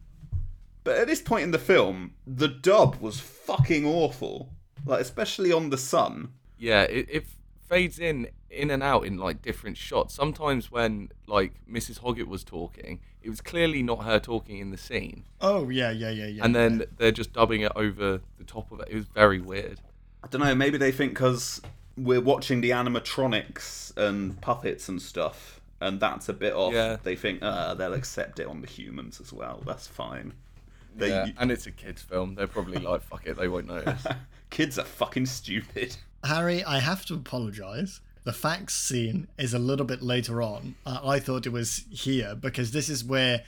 But at this point in the film, the dub was fucking awful. Like, especially on the son. Yeah, it, it fades in in and out in like different shots. Sometimes when like Mrs. Hoggett was talking, it was clearly not her talking in the scene, Oh yeah, yeah, yeah, yeah. and then they're just dubbing it over the top of it. It was very weird. I don't know, maybe they think because we're watching the animatronics and puppets and stuff, and that's a bit off, Yeah. they think, uh, they'll accept it on the humans as well. That's fine. They, Yeah, and it's a kids' film. They're probably like, "Fuck it," they won't notice. Kids are fucking stupid. Harry, I have to apologise. The fax scene is a little bit later on. Uh, I thought it was here because this is where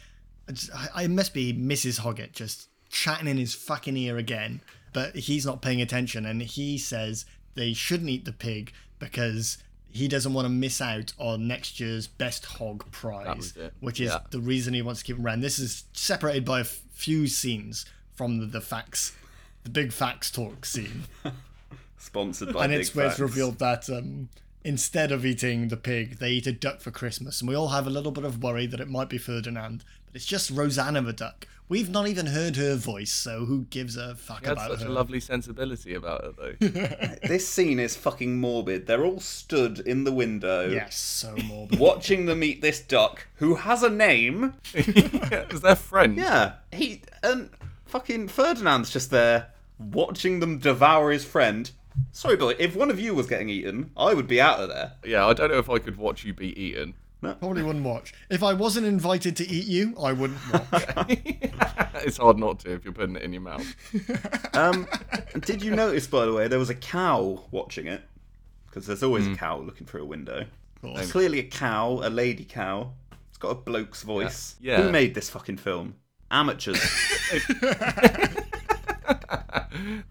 I, I must be Mrs. Hoggett just chatting in his fucking ear again, but he's not paying attention and he says they shouldn't eat the pig because he doesn't want to miss out on next year's best hog prize, which is Yeah. the reason he wants to keep him around. This is separated by a f- few scenes from the, the fax, the big facts talk scene. Sponsored by and Big it's where it's revealed that um, instead of eating the pig, they eat a duck for Christmas, and we all have a little bit of worry that it might be Ferdinand, but it's just Rosanna the duck. We've not even heard her voice, so who gives a fuck She had about such her? a lovely sensibility about it, though. This scene is fucking morbid. They're all stood in the window. yes, so morbid. Watching them eat this duck, who has a name. Is their friend? Yeah, he and fucking Ferdinand's just there watching them devour his friend. Sorry, Billy. If one of you was getting eaten, I would be out of there. Yeah, I don't know if I could watch you be eaten. Probably wouldn't watch. If I wasn't invited to eat you, I wouldn't watch. it's hard not to if you're putting it in your mouth. Um, did you notice, by the way, there was a cow watching it? Because there's always a cow looking through a window. It's clearly a cow, a lady cow. It's got a bloke's voice. Yeah. Who made this fucking film? Amateurs. they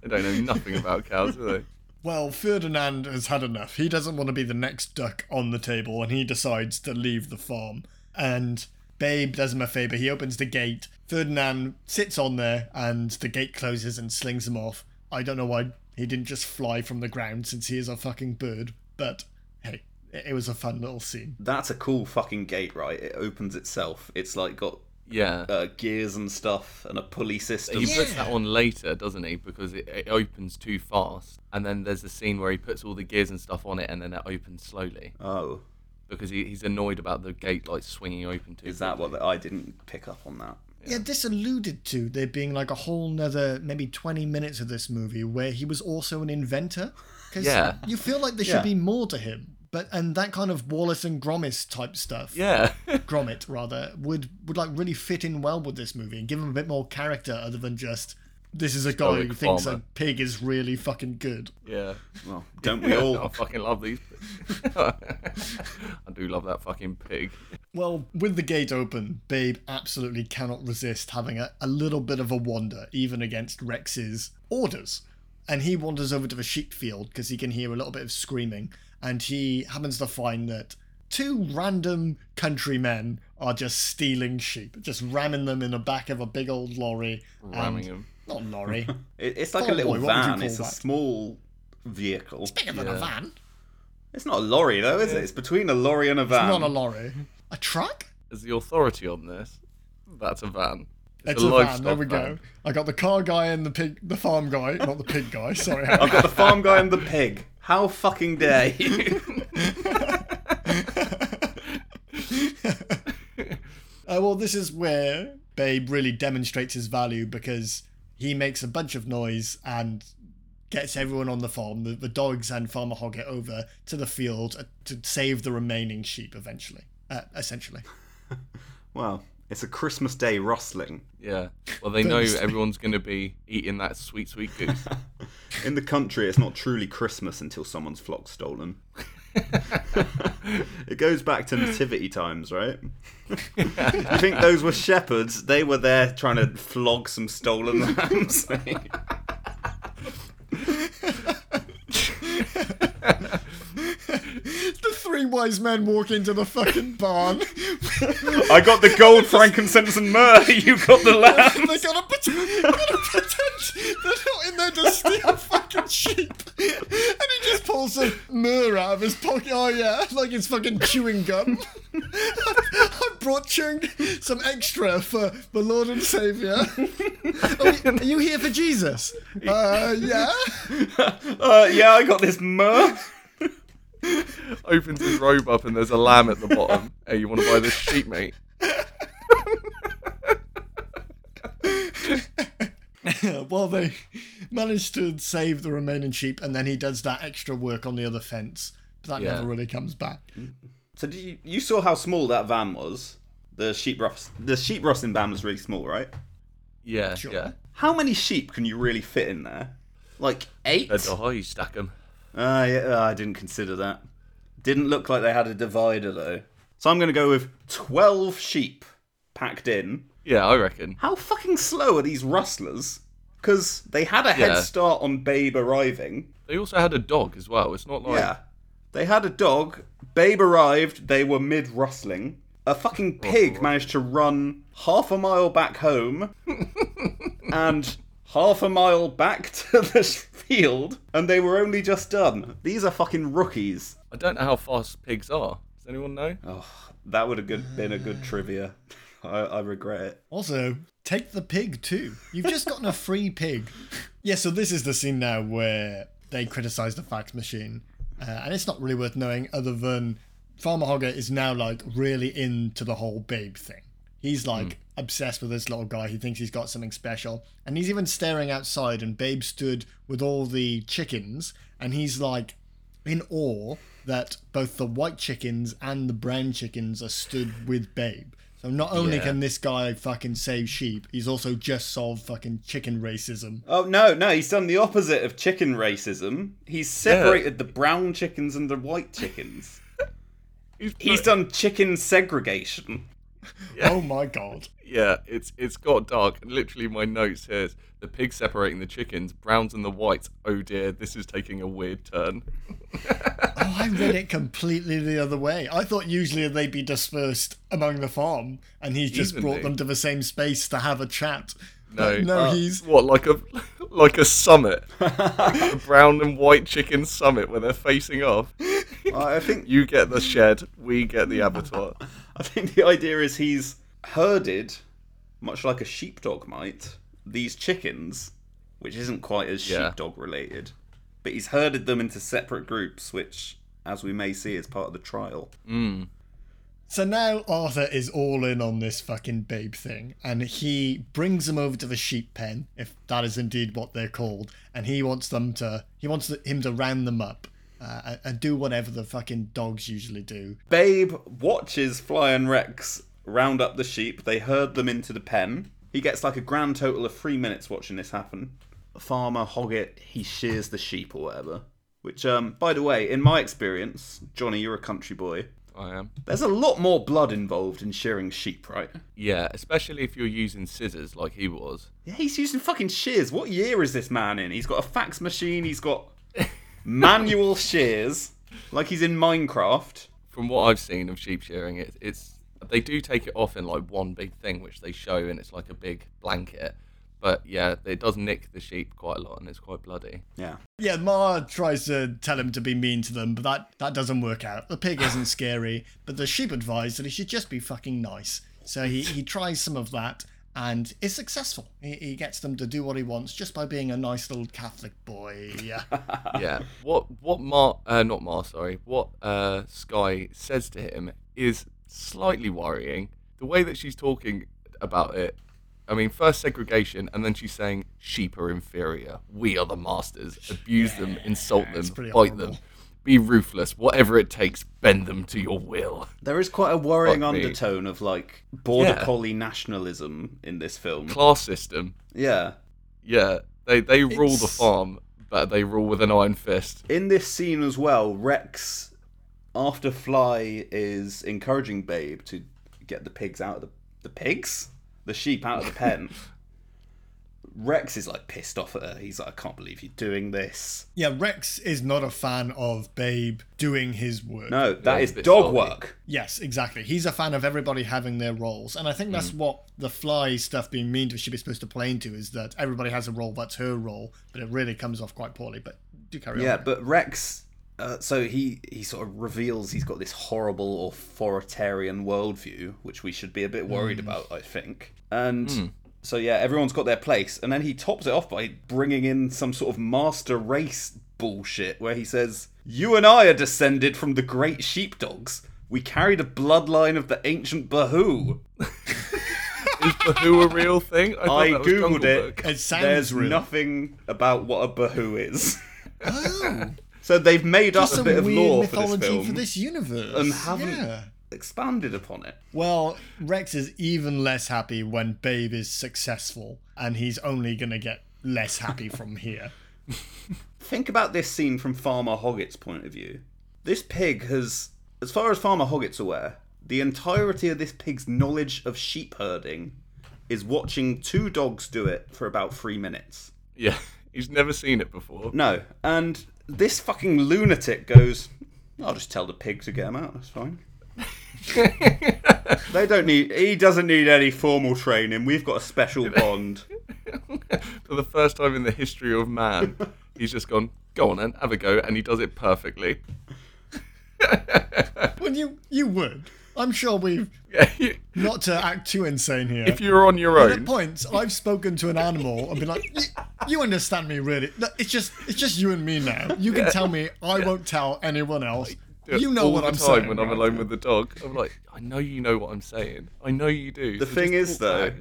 don't know nothing about cows, do they? Well, Ferdinand has had enough. He doesn't want to be the next duck on the table, and he decides to leave the farm. And Babe does him a favour. He opens the gate. Ferdinand sits on there, and the gate closes and slings him off. I don't know why he didn't just fly from the ground since he is a fucking bird, but hey, it was a fun little scene. That's a cool fucking gate, right? It opens itself. It's like got Yeah. uh, gears and stuff and a pulley system. He puts that on later, doesn't he? Because it, it opens too fast. And then there's a scene where he puts all the gears and stuff on it and then it opens slowly. Oh, Because he, he's annoyed about the gate like swinging open too is that what? The, I didn't pick up on that. Yeah, this alluded to there being like a whole nother maybe 20 minutes of this movie where he was also an inventor. Because Yeah. you feel like there Yeah. should be more to him. But and that kind of Wallace and Gromit type stuff, Yeah. Gromit rather, would would like really fit in well with this movie and give him a bit more character other than just this is a guy who thinks farmer. a pig is really fucking good. yeah. Well, don't we all? I fucking love these. I do love that fucking pig. Well, with the gate open, Babe absolutely cannot resist having a, a little bit of a wander, even against Rex's orders. And he wanders over to the sheep field because he can hear a little bit of screaming, and he happens to find that two random countrymen are just stealing sheep, just ramming them in the back of a big old lorry. Ramming and- him. Not lorry. It, it's like Oh, a little boy, what would you van. call It's a small vehicle. Bigger than a van. It's not a lorry though, is it? It's between a lorry and a van. It's not a lorry. A truck? Is the authority on this? That's a van. It's a, van. There livestock we go. I got the car guy and the pig, the farm guy, not the pig guy. Sorry. I've got the farm guy and the pig. How fucking dare you? Uh, well, this is where Babe really demonstrates his value because he makes a bunch of noise and gets everyone on the farm, the, the dogs and Farmer Hoggett, over to the field uh, to save the remaining sheep eventually. Uh, essentially. well, it's a Christmas Day rustling. Yeah. Well, they know everyone's going to be eating that sweet, sweet goose. In the country, it's not truly Christmas until someone's flock's stolen. it goes back to nativity times, right? you think those were shepherds? They were there trying to flog some stolen lambs. three wise men walk into the fucking barn. I got the gold, frankincense, and myrrh. You got the they lambs. gotta pretend, they gotta pretend they're not in there to steal fucking sheep. And he just pulls some myrrh out of his pocket. Oh yeah, like it's fucking chewing gum. I brought chewing some extra for the Lord and Savior. Are, are you here for Jesus? Uh, yeah. Uh, yeah, I got this myrrh. Opens his robe up and there's a lamb at the bottom. Hey, you want to buy this sheep, mate? well, they managed to save the remaining sheep, and then he does that extra work on the other fence. But that Yeah. never really comes back. So did you you saw how small that van was? The sheep rust the sheep rustling van was really small, right? Yeah, Sure. yeah. How many sheep can you really fit in there? Like eight? They're the high stack them. Ah, yeah, uh, I didn't consider that. Didn't look like they had a divider though. So I'm gonna go with twelve sheep packed in. Yeah, I reckon. How fucking slow are these rustlers? Because they had a head Yeah. start on Babe arriving. They also had a dog as well. It's not like Yeah. They had a dog. Babe arrived. They were mid rustling. A fucking pig managed to run half a mile back home and half a mile back to the field, and they were only just done. These are fucking rookies. I don't know how fast pigs are. Does anyone know? Oh, that would have good, been a good trivia. I, I regret it. Also, take the pig too. You've just gotten a free pig. Yeah, so this is the scene now where they criticize the fax machine. Uh, and it's not really worth knowing other than Farmer Hoggett is now like really into the whole babe thing. He's like obsessed with this little guy. He thinks he's got something special. And he's even staring outside and Babe stood with all the chickens and he's like in awe that both the white chickens and the brown chickens are stood with Babe. So not only Yeah. can this guy fucking save sheep, he's also just solved fucking chicken racism. Oh no, no, he's done the opposite of chicken racism. He's separated the brown chickens and the white chickens. He's, He's done chicken segregation. Oh my god. Yeah, it's it's got dark. Literally, my notes says the pig separating the chickens, browns and the whites. Oh dear, this is taking a weird turn. Oh, I read it completely the other way. I thought usually they'd be dispersed among the farm, and he's just brought Evenly. them to the same space to have a chat. No, But no, uh, he's what like a like a summit, a brown and white chicken summit where they're facing off. I think You get the shed, we get the abattoir. I think the idea is he's herded, much like a sheepdog might, these chickens, which isn't quite as Yeah. sheepdog related, but he's herded them into separate groups, which, as we may see, is part of the trial. Mm. So now Arthur is all in on this fucking babe thing, and he brings them over to the sheep pen, if that is indeed what they're called, and he wants them to, he wants him to round them up uh, and- and do whatever the fucking dogs usually do. Babe watches Fly and Rex round up the sheep. They herd them into the pen. He gets like a grand total of three minutes watching this happen. Farmer Hoggett, he shears the sheep or whatever. Which, um, by the way, in my experience, Johnny, you're a country boy. I am. There's a lot more blood involved in shearing sheep, right? Yeah, especially if you're using scissors like he was. Yeah, he's using fucking shears. What year is this man in? He's got a fax machine. He's got manual shears, like he's in Minecraft. From what I've seen of sheep shearing, it, it's they do take it off in like one big thing, which they show, and it's like a big blanket. But yeah, it does nick the sheep quite a lot, and it's quite bloody. Yeah. Yeah, Ma tries to tell him to be mean to them, but that, that doesn't work out. The pig isn't scary, but the sheep advise that he should just be fucking nice. So he, he tries some of that and is successful. He, he gets them to do what he wants just by being a nice little Catholic boy. Yeah. yeah. What what Mar uh, not Mar, sorry. What uh Sky says to him is slightly worrying. The way that she's talking about it. I mean, first segregation, and then she's saying sheep are inferior. We are the masters. Abuse them, insult it's them, bite horrible. them. Be ruthless. Whatever it takes, bend them to your will. There is quite a worrying Fuck me. undertone of like border Yeah. collie nationalism in this film. Class system. Yeah. Yeah, they they rule the farm, but they rule with an iron fist. In this scene as well, Rex, after Fly is encouraging Babe to get the pigs out of the the pigs, the sheep out of the pen. Rex is like pissed off at her. He's like, I can't believe you're doing this. Yeah, Rex is not a fan of Babe doing his work. No, that Yeah, is it's a bit dog salty. work. Yes, exactly. He's a fan of everybody having their roles. And I think that's mm. what the fly stuff being mean to a sheep is supposed to play into is that everybody has a role that's her role, but it really comes off quite poorly. But do carry Yeah, on. Yeah, but Rex. Uh, so he he sort of reveals he's got this horrible authoritarian worldview, which we should be a bit worried about, I think. And so yeah, everyone's got their place, and then he tops it off by bringing in some sort of master race bullshit, where he says, "You and I are descended from the great sheepdogs. We carried a bloodline of the ancient Bahoo." Is Bahoo a real thing? thought I googled it. Book. It sounds There's real. nothing about what a Bahoo is. Oh, So they've made up a some bit of weird lore for this film for this universe. and haven't Yeah. expanded upon it. Well, Rex is even less happy when Babe is successful, and he's only going to get less happy from here. Think about this scene from Farmer Hoggett's point of view. This pig has, as far as Farmer Hoggett's aware, the entirety of this pig's knowledge of sheep herding is watching two dogs do it for about three minutes. Yeah, he's never seen it before. No, and this fucking lunatic goes, I'll just tell the pig to get him out, that's fine. they don't need, he doesn't need any formal training. We've got a special bond. For the first time in the history of man, he's just gone, go on and have a go, and he does it perfectly. Well, you you would. I'm sure we've not to act too insane here. if you're on your But at own, points, I've spoken to an animal and been like, "You- "You understand me, really? No, It's just, it's just you and me now. You can tell me. I won't tell anyone else. You know all what the I'm time saying." when I'm alone with the dog. I'm like, I know you know what I'm saying. I know you do. The so thing is, though, back."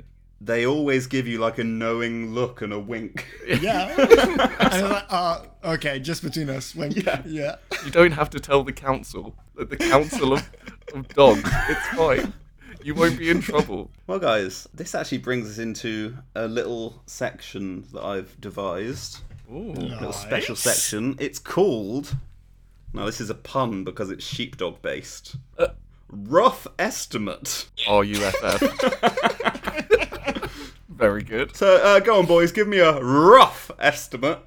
They always give you like a knowing look and a wink. Yeah. and I'm like, uh, okay, just between us. Wink. Yeah. yeah. you don't have to tell the council, like the council of, of dogs. It's fine. You won't be in trouble. Well, guys, this actually brings us into a little section that I've devised. Ooh. A little special section. It's called. Now, this is a pun because it's sheepdog based. Uh. Rough estimate. RUFF. Very good. So, uh, go on, boys, give me a rough estimate.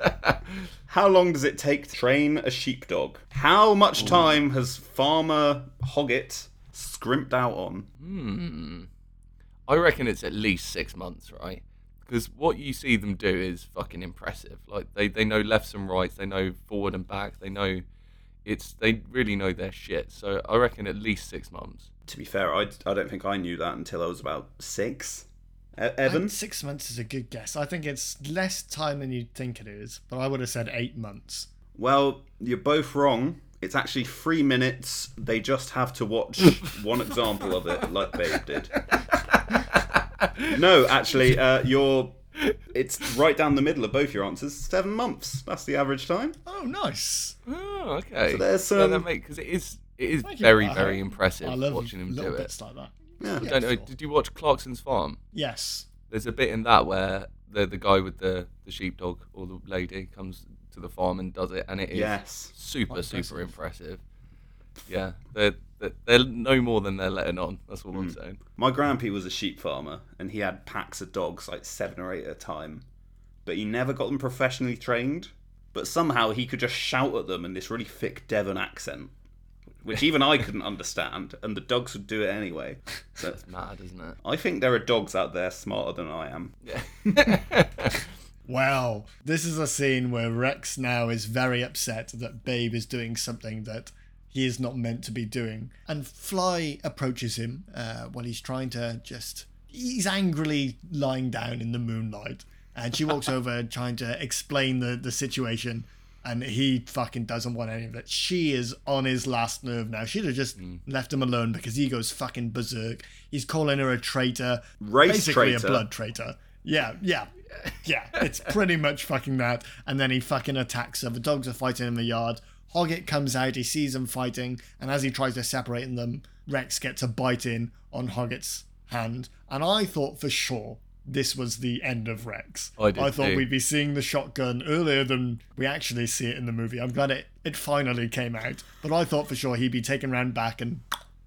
How long does it take to train a sheepdog? How much time has Farmer Hoggett scrimped out on? I reckon it's at least six months, right? Because what you see them do is fucking impressive. Like they, they know lefts and rights, they know forward and back, they know it's they really know their shit. So I reckon at least six months. To be fair, I, I don't think I knew that until I was about six. I Evan? think six months is a good guess. I think it's less time than you'd think it is, but I would have said eight months. Well, you're both wrong. It's actually three minutes. They just have to watch one example of it, like Babe did. No, actually, uh, you're. It's right down the middle of both your answers. Seven months. That's the average time. Oh, nice. Oh, okay. So there's yeah, that some- make because it is it is Thank very I- very impressive I love watching him little do it. bits like that. Yeah. I don't know. sure. Did you watch Clarkson's Farm? Yes. There's a bit in that where the the guy with the the sheepdog or the lady comes to the farm and does it, and it is Yes. super Quite super impressive. impressive. Yeah, they're they're, they're no more than they're letting on. That's all Hmm. I'm saying. My grandpa was a sheep farmer, and he had packs of dogs, like seven or eight at a time. But he never got them professionally trained. But somehow he could just shout at them in this really thick Devon accent, which even I couldn't understand, and the dogs would do it anyway. So It's mad, isn't it? I think there are dogs out there smarter than I am. Yeah. Well, this is a scene where Rex now is very upset that Babe is doing something that he is not meant to be doing. And Fly approaches him uh, while he's trying to just. He's angrily lying down in the moonlight. And she walks over trying to explain the, the situation. And he fucking doesn't want any of it. She is on his last nerve now. She'd have just mm. left him alone because he goes fucking berserk. He's calling her a traitor. Race basically traitor. a blood traitor. Yeah, yeah, yeah. It's pretty much fucking that. And then he fucking attacks her. The dogs are fighting in the yard. Hoggett comes out. He sees them fighting, and as he tries to separate them, Rex gets a bite in on Hoggett's hand. And I thought for sure this was the end of Rex. I did thought too. we'd be seeing the shotgun earlier than we actually see it in the movie. I'm glad it, it finally came out. But I thought for sure he'd be taken round back and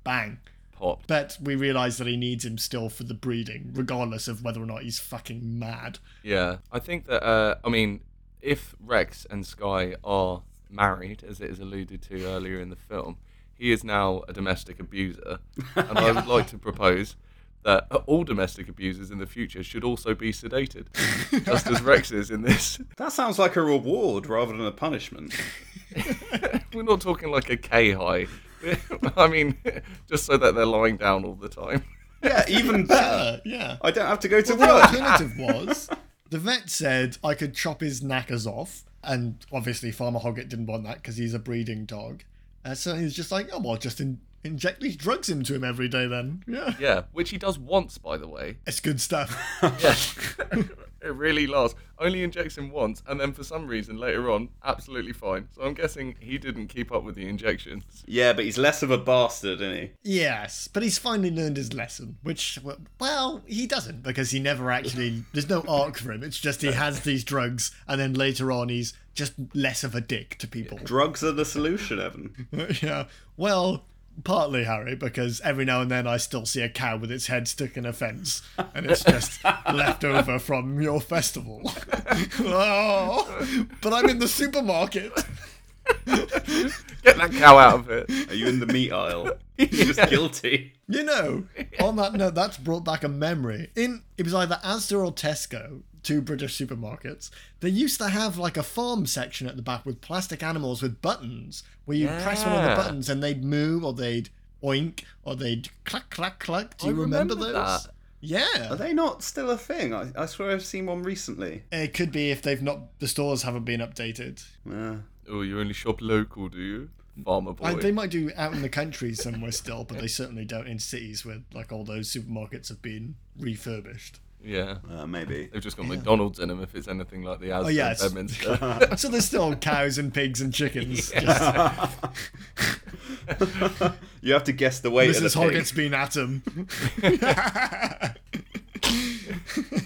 bang. Pop. But we realise that he needs him still for the breeding, regardless of whether or not he's fucking mad. Yeah, I think that. Uh, I mean, if Rex and Sky are married, as it is alluded to earlier in the film, he is now a domestic abuser, and I would like to propose that all domestic abusers in the future should also be sedated, just as Rex is in this. That sounds like a reward rather than a punishment. We're not talking like a K high. I mean, just so that they're lying down all the time. Yeah, even better. Yeah. I don't have to go to The work. alternative was the vet said I could chop his knackers off, and obviously Farmer Hoggett didn't want that because he's a breeding dog. Uh, so he was just like, oh well, just in- inject these drugs into him every day then. Yeah, Yeah, which he does once, by the way. it's good stuff. Yeah. it really lasts. Only injects him once, and then for some reason later on, absolutely fine. So I'm guessing he didn't keep up with the injections. Yeah, but he's less of a bastard, isn't he? yes, but he's finally learned his lesson, which well he doesn't because he never actually. There's no arc for him. It's just he has these drugs, and then later on he's just less of a dick to people. Drugs are the solution, Evan. yeah. Well, partly, Harry, because every now and then I still see a cow with its head stuck in a fence, and it's just left over from your festival. oh, but I'm in the supermarket. Get that cow out of it. Are you in the meat aisle? You're just guilty. You know, on that note, that's brought back a memory. In it was either Asda or Tesco, two British supermarkets. They used to have like a farm section at the back with plastic animals with buttons, where you would press one of the buttons and they'd move or they'd oink or they'd clack clack clack. Do I you remember, remember those? that. Yeah. Are they not still a thing? I, I swear I've seen one recently. It could be if they've not the stores haven't been updated. Uh, Oh, you only shop local, do you? Farmer boy. I, they might do out in the country somewhere still, but they certainly don't in cities where like all those supermarkets have been refurbished. Yeah. uh, maybe. They've just got McDonald's in them if it's anything like the Asda Oh yeah, Bedminster. so there's still cows and pigs and chickens. You have to guess the weight of Mrs. the pig. Hoggett's been at him.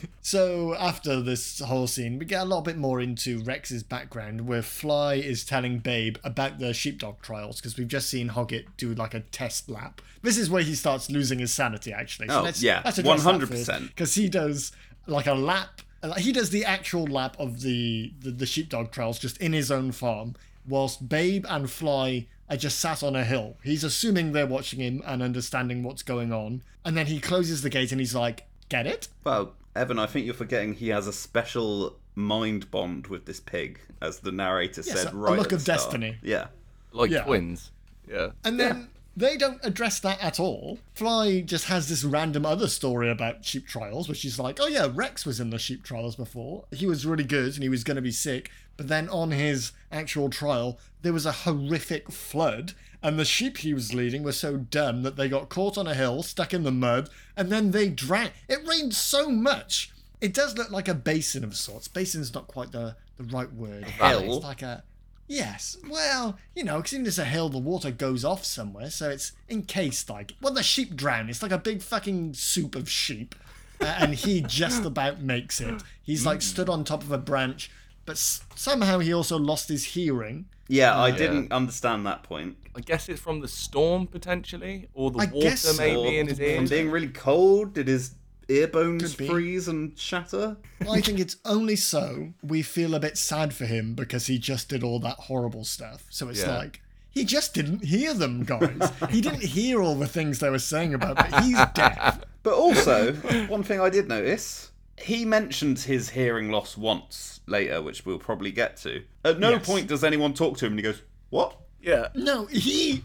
so after this whole scene, we get a little bit more into Rex's background, where Fly is telling Babe about the sheepdog trials because we've just seen Hoggett do like a test lap. This is where he starts losing his sanity, actually. Oh, yeah, 100%. Because he does like a lap. He does the actual lap of the, the the sheepdog trials just in his own farm, whilst Babe and Fly are just sat on a hill. He's assuming they're watching him and understanding what's going on, and then he closes the gate and he's like, "Get it?" Well, Evan, I think you're forgetting he has a special mind bond with this pig, as the narrator Yes, said a right look at the of start. destiny. Yeah. like Yeah. twins. Yeah. And then they don't address that at all. Fly just has this random other story about sheep trials, which is like, oh yeah, Rex was in the sheep trials before. He was really good and he was going to be sick. But then on his actual trial, there was a horrific flood, and the sheep he was leading were so dumb that they got caught on a hill, stuck in the mud, and then they drowned. It rained so much. It does look like a basin of sorts. Basin's not quite the, the right word. hill? It's like a. Yes, well, you know, because even if it's a hill, the water goes off somewhere, so it's encased like. Well, the sheep drown. It's like a big fucking soup of sheep, uh, and he just about makes it. He's like stood on top of a branch, but s- somehow he also lost his hearing. Yeah, I didn't understand that point. I guess it's from the storm potentially, or the I water guess so. maybe in his From ears. being really cold, did his ear bones freeze and shatter? I think it's only so we feel a bit sad for him because he just did all that horrible stuff. So it's Yeah. like he just didn't hear them, guys. he didn't hear all the things they were saying about, but he's deaf. But also, one thing I did notice, he mentions his hearing loss once later, which we'll probably get to. At no Yes. point does anyone talk to him and he goes, What? Yeah. No, he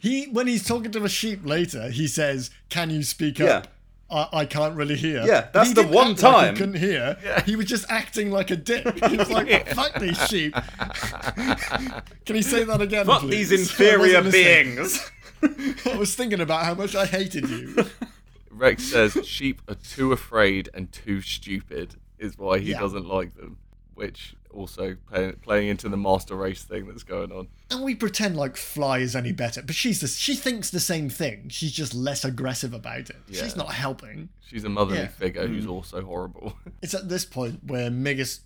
he when he's talking to a sheep later, he says, "Can you speak Yeah. up?" I, I can't really hear. Yeah, that's He the one act like time. he couldn't hear. He was just acting like a dick. He was like, "Fuck these sheep." Can you say that again? Fuck please? these inferior wasn't beings! I was thinking about how much I hated you. Rex says sheep are too afraid and too stupid is why he Yeah. doesn't like them, which also play, playing into the master race thing that's going on. And we pretend like Fly is any better, but she's the, she thinks the same thing. She's just less aggressive about it. Yeah. She's not helping. She's a motherly Yeah. figure who's mm. also horrible. It's at this point where Migus,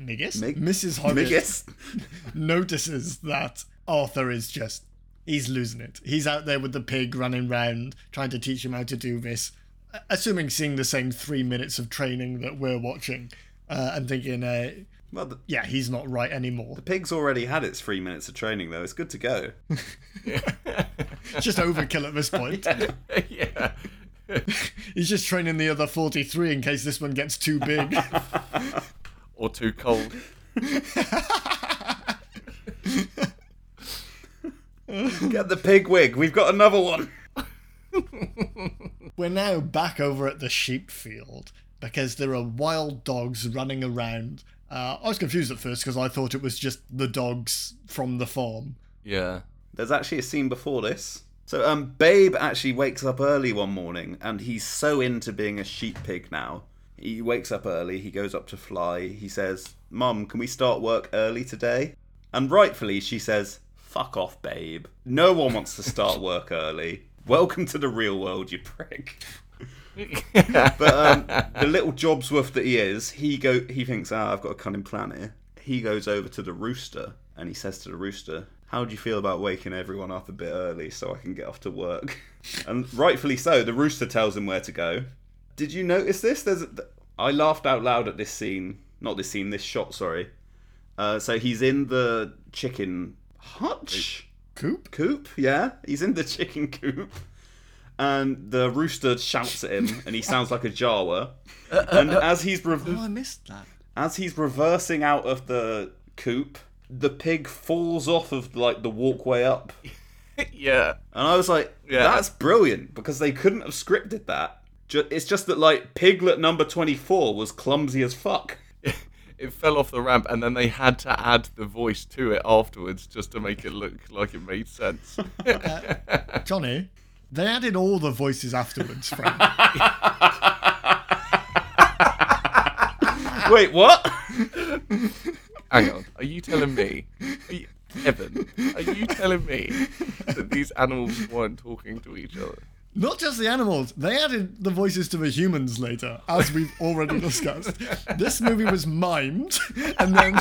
Migus, Mig- Mrs. Hoggett Biggest. notices that Arthur is just he's losing it. He's out there with the pig running round trying to teach him how to do this, assuming seeing the same three minutes of training that we're watching, uh, and thinking, uh, Well, the, yeah, he's not right anymore. the pig's already had its three minutes of training, though. It's good to go. Just overkill at this point. yeah. He's just training the other 43 in case this one gets too big. Or too cold. Get the pig wig. We've got another one. We're now back over at the sheep field because there are wild dogs running around. Uh, I was confused at first because I thought it was just the dogs from the farm. Yeah. There's actually a scene before this. So, um, Babe actually wakes up early one morning, and he's so into being a sheep pig now. He wakes up early. He goes up to Fly. He says, "Mum, can we start work early today?" And rightfully, she says, "Fuck off, Babe. No one wants to start work early. Welcome to the real world, you prick." But um, the little Jobsworth that he is, he go he thinks, ah, I've got a cunning plan here. He goes over to the rooster and he says to the rooster, How do you feel about waking everyone up a bit early so I can get off to work? And rightfully so, the rooster tells him where to go. Did you notice this? There's I laughed out loud at this scene. Not this scene, this shot, sorry. Uh, so he's in the chicken hutch? Coop? coop. Yeah, he's in the chicken coop, and the rooster shouts at him, and he sounds like a Jawa. And as he's re- Oh, I missed that. as he's reversing out of the coop, the pig falls off of like the walkway up, yeah. and I was like, Yeah. "That's brilliant," because they couldn't have scripted that. Ju- It's just that like piglet number twenty four was clumsy as fuck. It fell off the ramp, and then they had to add the voice to it afterwards just to make it look like it made sense. Uh, Johnny, they added all the voices afterwards, Frank. Wait, what? Hang on, are you telling me, you, Evan? Are you telling me that these animals weren't talking to each other? Not just the animals, they added the voices to the humans later, as we've already discussed. This movie was mimed, and then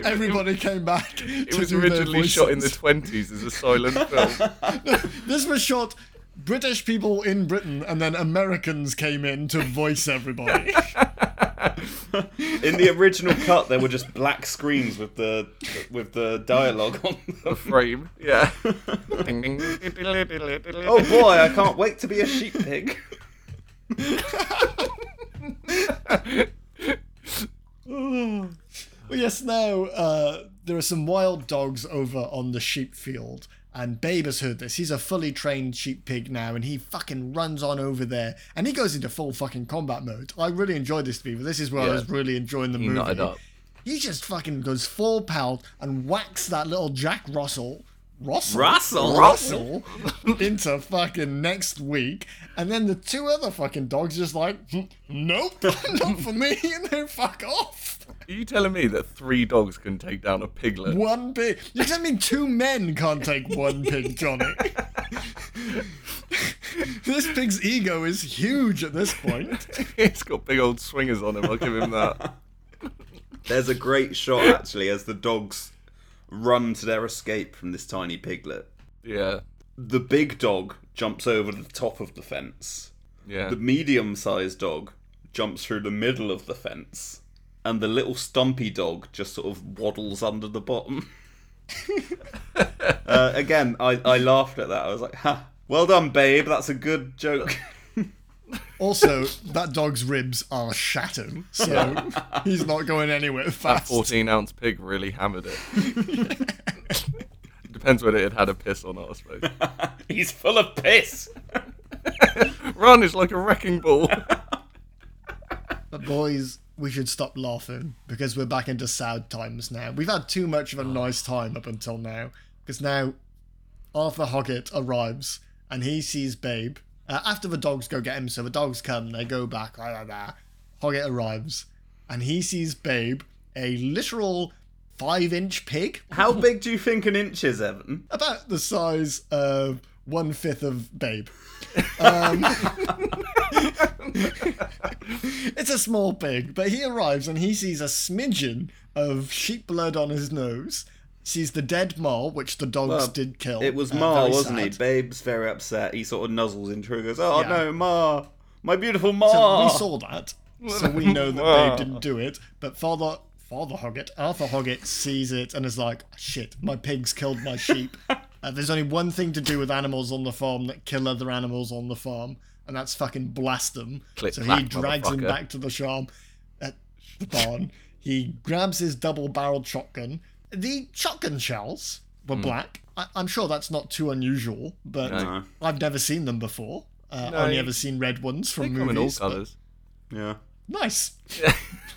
everybody came back. It was originally shot in the 20s as a silent film. This was shot British people in Britain, and then Americans came in to voice everybody. In the original cut, there were just black screens with the with the dialogue on them. Frame, yeah. Oh boy, I can't wait to be a sheep pig. Well, yes, now uh, there are some wild dogs over on the sheep field, And Babe has heard this. He's a fully trained sheep pig now, and he fucking runs on over there, and he goes into full fucking combat mode. I really enjoyed this movie. This is where I was really enjoying the He movie. up. He just fucking goes full pelt and whacks that little Jack Russell. Russell? Russell? Russell into fucking next week. And then the two other fucking dogs just like, "Hmm, nope, not for me. And they fuck off. Are you telling me that three dogs can take down a piglet? One pig. You tell me two men can't take one pig, Johnny? this pig's ego is huge at this point. He's got big old swingers on him. I'll give him that. There's a great shot actually as the dogs run to their escape from this tiny piglet. Yeah, The big dog jumps over the top of the fence. yeah. The medium sized dog jumps through the middle of the fence. And the little stumpy dog just sort of waddles under the bottom. uh, again, I, I laughed at that. I was like, ha, well done, babe. That's a good joke. Also, that dog's ribs are shattered, so he's not going anywhere fast. That 14 ounce pig really hammered it. Depends whether it had a piss or not, I suppose. He's full of piss. Run is like a wrecking ball. But boys, we should stop laughing because we're back into sad times now. We've had too much of a nice time up until now because now Arthur Hoggett arrives and he sees Babe. Uh, after the dogs go get him, so the dogs come, they go back, blah, blah, blah. Hoggett arrives and he sees Babe, a literal five inch pig, How big do you think an inch is, Evan? about the size of one fifth of Babe. Um, it's a small pig, but he arrives and he sees a smidgen of sheep blood on his nose. Sees the dead mole, which the dogs Well, did kill. It was Uh, Ma, wasn't he? Babe's very upset. He sort of nuzzles into her and goes, Oh Yeah. no, Ma! My beautiful So Ma! we saw that, so we know that Babe didn't do it. But Father Father Hoggett, Arthur Hoggett, sees it and is like, "Shit, my pigs killed my sheep." uh, there's only one thing to do with animals on the farm that kill other animals on the farm, and that's fucking blast them. Click, so he drags him back to the farm, at the barn. He grabs his double-barreled shotgun. The shotgun shells were black. I- I'm sure that's not too unusual, but No. I've never seen them before. Uh, No, only you- ever seen red ones They from come in all movies. but- colours. Yeah. Nice. to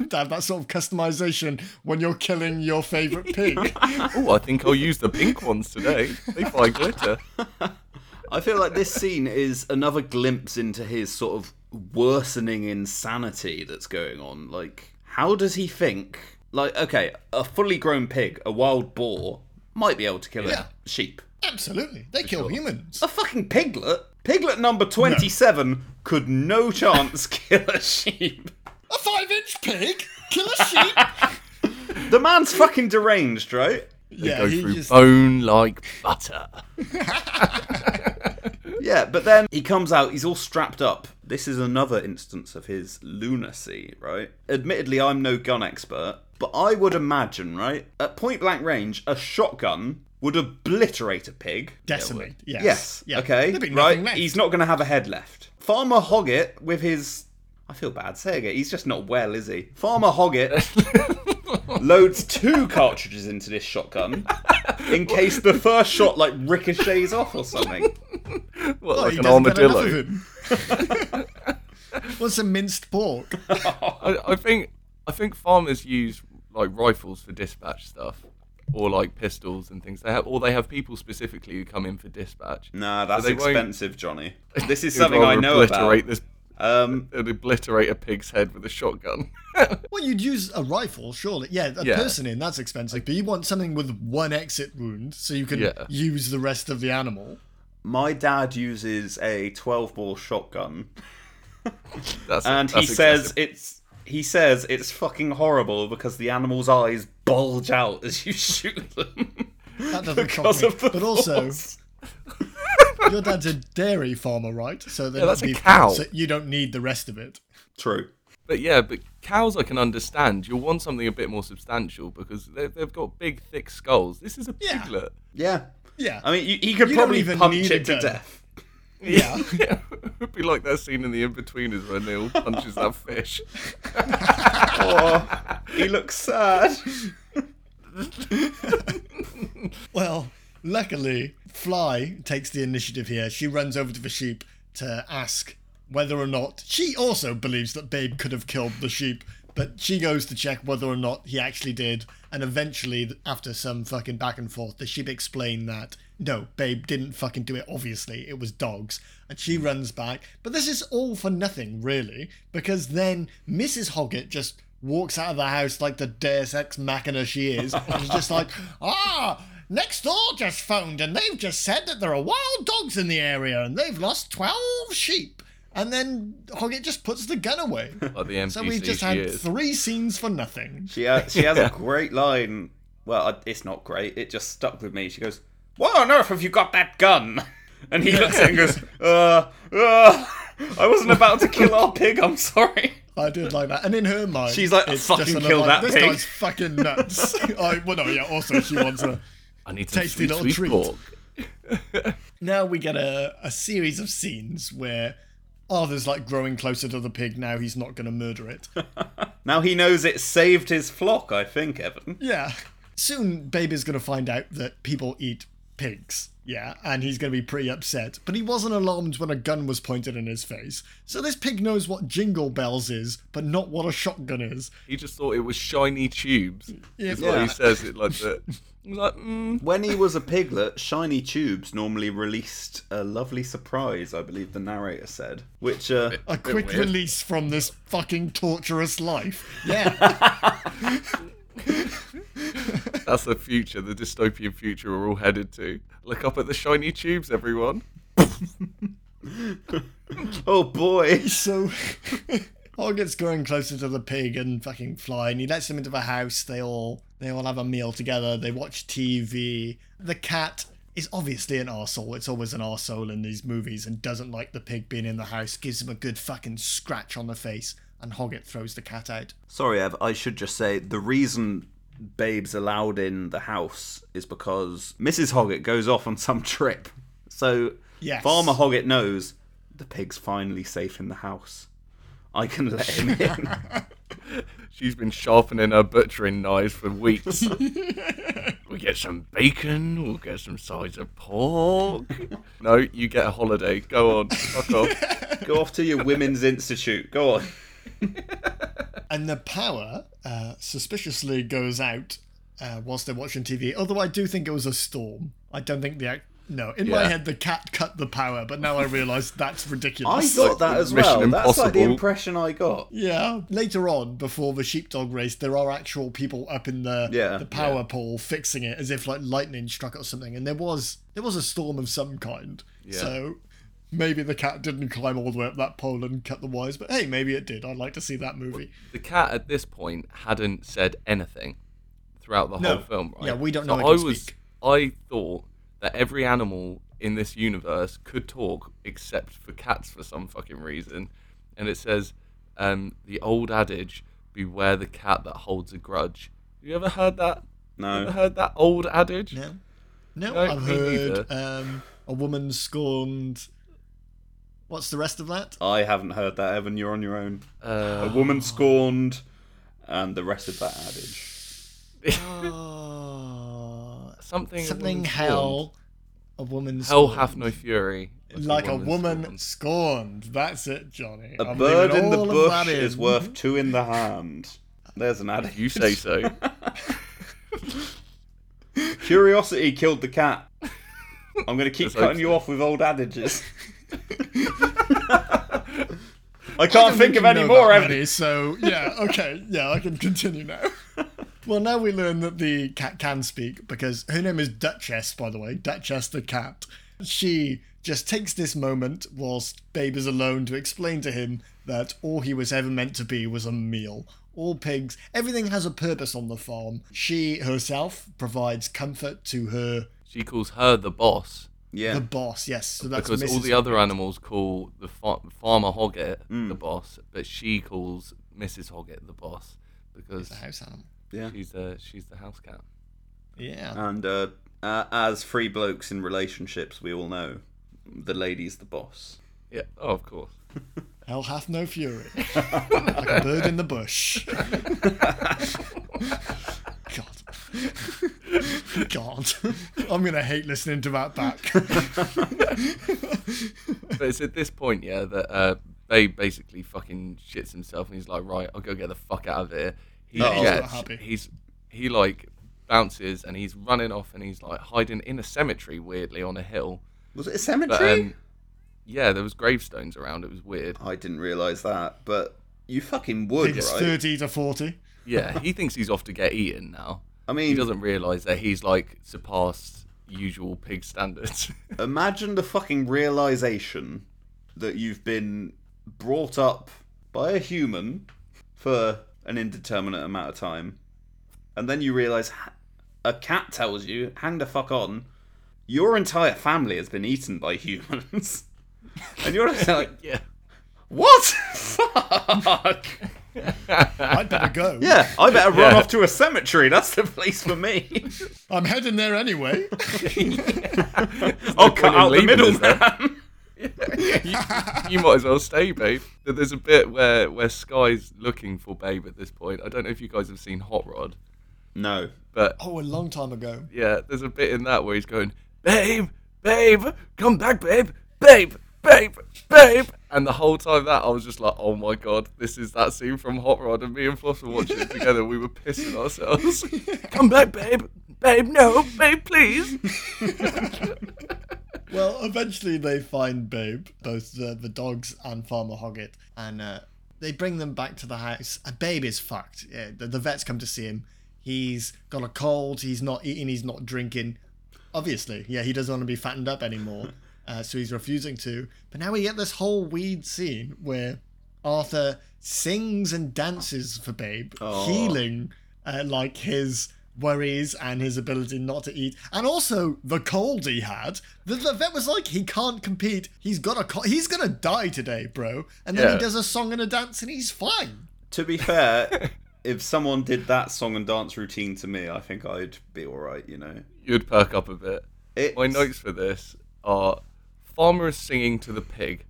have that sort of customization when you're killing your favorite pig. Oh, I think I'll use the pink ones today. They fly glitter. I feel like this scene is another glimpse into his sort of worsening insanity that's going on. Like, how does he think? Like, okay, a fully grown pig, a wild boar, might be able to kill Yeah. a sheep. Absolutely. They kill sure. humans. A fucking piglet? Piglet number 27 could no chance kill a sheep. A five inch pig? Kill a sheep? The man's fucking deranged, right? yeah, Go he through just. bone like butter. Yeah, but then he comes out, he's all strapped up. This is another instance of his lunacy, right? Admittedly, I'm no gun expert, but I would imagine, right, at point blank range, a shotgun would obliterate a pig. Decimate. Yes. Yes. Yeah. Okay. Be right. left. He's not going to have a head left. Farmer Hoggett with his. I feel bad saying it. He's just not well, is he? Farmer Hoggett loads two cartridges into this shotgun in case the first shot like ricochets off or something. What, Oh, like an doesn't get enough armadillo? What's a minced pork? I, I think I think farmers use like rifles for dispatch stuff, or like pistols and things. They have, or they have people specifically who come in for dispatch. Nah, that's they won't- expensive, Johnny. This is something I rather know obliterate about. This, Um, they'd obliterate a pig's head with a shotgun. Well, you'd use a rifle, surely. Yeah, a Yeah. person in, that's expensive. But you want something with one exit wound so you can Yeah. use the rest of the animal. my dad uses a 12 bore shotgun, That's, and he that's says it's he says it's fucking horrible because the animal's eyes bulge out as you shoot them. That doesn't because shock of the But also, force. your dad's a dairy farmer, right? So then Yeah, that's a cow. So you don't need the rest of it. True. But yeah, but cows I can understand. You'll want something a bit more substantial because they, they've got big, thick skulls. This is a Yeah. piglet. Yeah. Yeah. I mean, you, he could You probably even punch it to death. yeah. Yeah, it'd be like that scene in The Inbetweeners where Neil punches that fish. Oh, he looks sad. Well, luckily Fly takes the initiative here. She runs over to the sheep to ask whether or not she also believes that Babe could have killed the sheep, but she goes to check whether or not he actually did. And eventually, after some fucking back and forth, the sheep explain that no, Babe didn't fucking do it, obviously. It was dogs. And she runs back. But this is all for nothing, really, because then Mrs. Hoggett just walks out of the house like the Deus Ex Machina she is. and she's just like, ah, next door just phoned and they've just said that there are wild dogs in the area and they've lost 12 sheep. And then Hoggett just puts the gun away. Like the so we've just had is. three scenes for nothing. She has, she has Yeah. a great line. Well, it's not great. It just stuck with me. She goes, "Why on earth have you got that gun?" And he looks at it and goes, "Uh, uh, I wasn't about to kill our pig. I'm sorry." I did like that. And in her mind, She's like, it's "Fucking just another, kill like, that This pig." guy's fucking nuts. I, well, no, yeah, also she wants a. I need some Tasty sweet, little sweet treat. pork. Now we get a, a series of scenes where Arthur's like growing closer to the pig. Now he's not going to murder it. Now he knows it saved his flock. I think, Evan. Yeah. Soon, Baby's going to find out that people eat pigs. Yeah, and he's going to be pretty upset. But he wasn't alarmed when a gun was pointed in his face. So this pig knows what jingle bells is, but not what a shotgun is. He just thought it was shiny tubes. Yeah. Is what Yeah. he says it like that. He's like, mm, When he was a piglet, Shiny Tubes normally released a lovely surprise. I believe the narrator said, which uh, A Bit quick weird. release from this fucking torturous life. Yeah. that's the future, the dystopian future we're all headed to. Look up at the shiny tubes, everyone. oh boy. so Hoggett's going closer to the pig and fucking fly, and he lets him into the house. They all they all have a meal together. They watch TV. The cat is obviously an arsehole. It's always an arsehole in these movies and doesn't like the pig being in the house. Gives him a good fucking scratch on the face, and Hoggett throws the cat out. Sorry, Ev. I should just say the reason Babe's allowed in the house is because Mrs. Hoggett goes off on some trip. So Yes. Farmer Hoggett knows the pig's finally safe in the house. I can let him in. She's been sharpening her butchering knives for weeks. we get some bacon, we'll get some sides of pork. No, you get a holiday. Go on, fuck off. Go off to your women's institute. Go on. And the power uh, suspiciously goes out uh, whilst they're watching TV. Although I do think it was a storm. I don't think the act. No, in my head the cat cut the power, but now I realise that's ridiculous. I ridiculous. thought that as Mission well. That's like the impression I got. Yeah. Later on, before the sheepdog race, there are actual people up in the Yeah, the power pole fixing it as if like lightning struck or something. And there was there was a storm of some kind. Yeah. So maybe the cat didn't climb all the way up that pole and cut the wires, but hey, maybe it did. I'd like to see that movie. The cat at this point hadn't said anything throughout the No. whole film, right? Yeah, we don't So know I was, speak. I thought that every animal in this universe could talk except for cats for some fucking reason. And it says, um, the old adage, beware the cat that holds a grudge. You ever heard that? Ever No. heard that old adage? No, no, No, I've me heard um, a woman scorned. What's the rest of that? I haven't heard that, Evan. You're on your own. Uh, A woman scorned, and the rest of that adage. Oh, something. something woman hell. A woman Hell scorned. hath no fury. like a woman scorned. scorned. That's it, Johnny. A I'm bird in the bush in. is worth two in the hand. There's an adage. You say so. Curiosity killed the cat. I'm going to keep Let's cutting you so. off with old adages. I I can't don't think of any more, that Evan. so yeah, okay, yeah, I can continue now. well, now we learn that the cat can speak because her name is Duchess, by the way, Duchess the cat. She just takes this moment whilst Babe is alone to explain to him that all he was ever meant to be was a meal. All pigs, everything has a purpose on the farm. She herself provides comfort to her, She calls her the boss Yeah. the boss. Yes, so that's because all Mrs. the other animals call the fa- farmer Hoggett Mm. the boss, but she calls Mrs. Hoggett the boss because the house animal. Yeah. she's the she's the house cat. Yeah. And uh, uh, as free blokes in relationships, we all know the lady's the boss. Yeah, oh, of course. Hell hath no fury. like a bird in the bush. God. God, I'm gonna hate listening to that back. But it's at this point, yeah, that uh, Babe basically fucking shits himself and he's like, right, I'll go get the fuck out of here. He Yeah, he's not happy. he's he like bounces and he's running off and he's like hiding in a cemetery weirdly on a hill. Was it a But cemetery? um, yeah, there was gravestones around. It was weird. I didn't realise that, but you fucking would, It's right? thirty to forty. Yeah, he thinks he's off to get eaten now. I mean, He doesn't realise that he's like surpassed usual pig standards. imagine the fucking realization that you've been brought up by a human for an indeterminate amount of time, and then you realize a cat tells you, "Hang the fuck on." Your entire family has been eaten by humans, and you're just like, yeah. "What? Fuck!" I'd better go. Yeah, I better run Yeah. off to a cemetery. That's the place for me. I'm heading there anyway. I'll cut Couldn't out the leave it, is there? middleman. you, you might as well stay, babe. There's a bit where where Sky's looking for Babe at this point. I don't know if you guys have seen Hot Rod, No. but Oh, a long time ago. yeah, there's a bit in that where he's going, "Babe, babe, come back, babe, babe, babe, babe," and the whole time that I was just like, "Oh my god, this is that scene from Hot Rod," and me and Floss were watching it together. We were pissing ourselves. come back, babe, babe, no, babe, please. Well, eventually they find Babe, both the, the dogs and Farmer Hoggett, and uh, they bring them back to the house. And Babe is fucked. Yeah, the, the vets come to see him. He's got a cold. He's not eating. He's not drinking. Obviously, yeah, he doesn't want to be fattened up anymore. Uh, so he's refusing to. But now we get this whole weird scene where Arthur sings and dances for Babe, healing uh, like his worries and his ability not to eat, and also the cold he had. The, the vet was like, he can't compete. He's got a co- he's gonna die today, bro. And then Yeah. he does a song and a dance, and he's fine. To be fair, if someone did that song and dance routine to me, I think I'd be alright, you know. You'd perk up a bit. It's, My notes for this are farmer is singing to the pig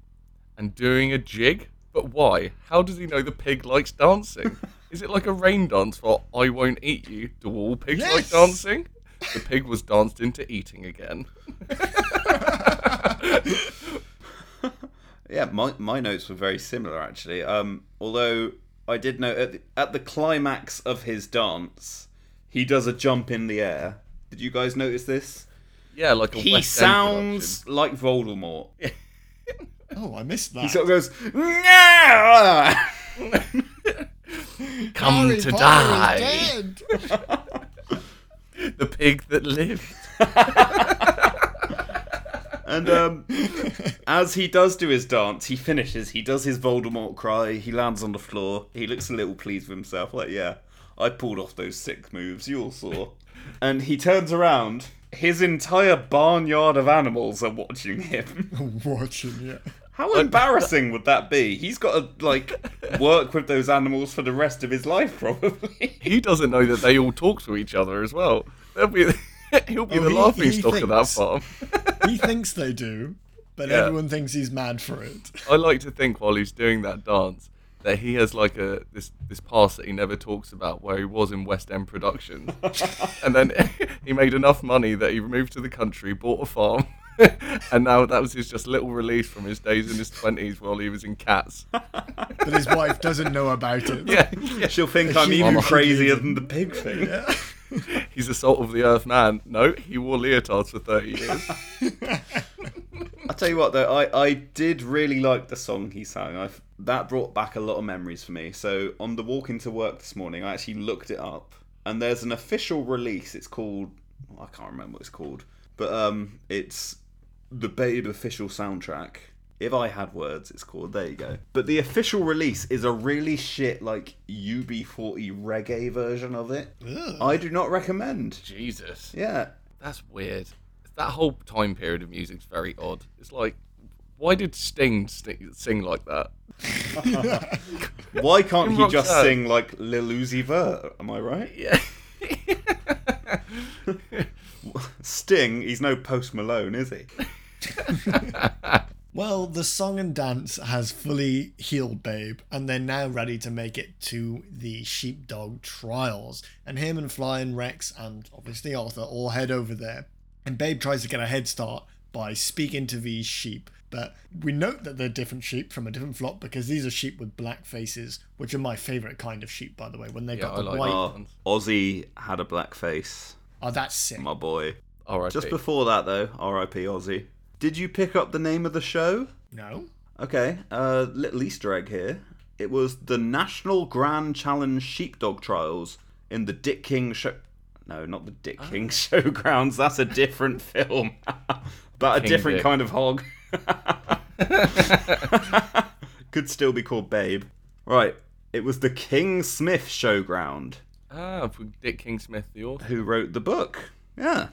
and doing a jig, but why? How does he know the pig likes dancing? is it like a rain dance for I won't eat you? Do all pigs like dancing? The pig was danced into eating again. Yeah, my, my notes were very similar actually. Um, although I did note at the, at the climax of his dance, he does a jump in the air. Did you guys notice this? Yeah, like a He West End sounds like Voldemort. Oh, I missed that. He sort of goes, "Nah!" production. Come Harry to Potter die. dead. The pig that lived. And um, as he does do his dance, he finishes. He does his Voldemort cry. He lands on the floor. He looks a little pleased with himself, like, yeah, I pulled off those sick moves. You all saw. and he turns around. His entire barnyard of animals are watching him. Watching, yeah. How embarrassing would that be? He's got to like work with those animals for the rest of his life, probably. He doesn't know that they all talk to each other as well. They'll be, he'll be Oh, the he- laughing he stock of that farm. He thinks they do, but Yeah. everyone thinks he's mad for it. I like to think while he's doing that dance that he has like a this this past that he never talks about where he was in West End Productions, and then he made enough money that he moved to the country, bought a farm, and now that was his just little release from his days in his twenties while he was in Cats. But his wife doesn't know about it. Yeah, yeah. She'll think I'm even crazier than the pig thing. he's the salt of the earth man. No, he wore leotards for thirty years. I'll tell you what though, I, I did really like the song he sang. I that brought back a lot of memories for me. So on the walk into work this morning, I actually looked it up, and there's an official release. It's called I can't remember what it's called, but um, it's the Babe official soundtrack. If I had words, it's called. There you go. But the official release is a really shit like UB40 reggae version of it. Ugh. I do not recommend. Jesus, Yeah, that's weird. That whole time period of music's very odd. It's like, why did Sting sti- sing like that? Why can't he just sing like Lil Uzi Vert? Am I right? Yeah. Sting, he's no Post Malone, is he? Well, the song and dance has fully healed Babe, and they're now ready to make it to the sheepdog trials. And him and Fly and Rex, and obviously Arthur, all head over there. And Babe tries to get a head start by speaking to these sheep. But we note that they're different sheep from a different flock because these are sheep with black faces, which are my favourite kind of sheep, by the way. When they Yeah, got I the like white. Ones. Ozzy had a black face, Oh, that's sick. my boy. R.I.P. Just before that, though, R.I.P. Ozzy. Did you pick up the name of the show? No? Okay, uh, little Easter egg here. It was the National Grand Challenge Sheepdog Trials in the Dick King show. No, not the Dick Ah. King Showgrounds. That's a different film, but a different Dick. kind of hog. Could still be called Babe. Right. It was the King Smith Showground Ah, for Dick King Smith, the author. who wrote the book. Yeah.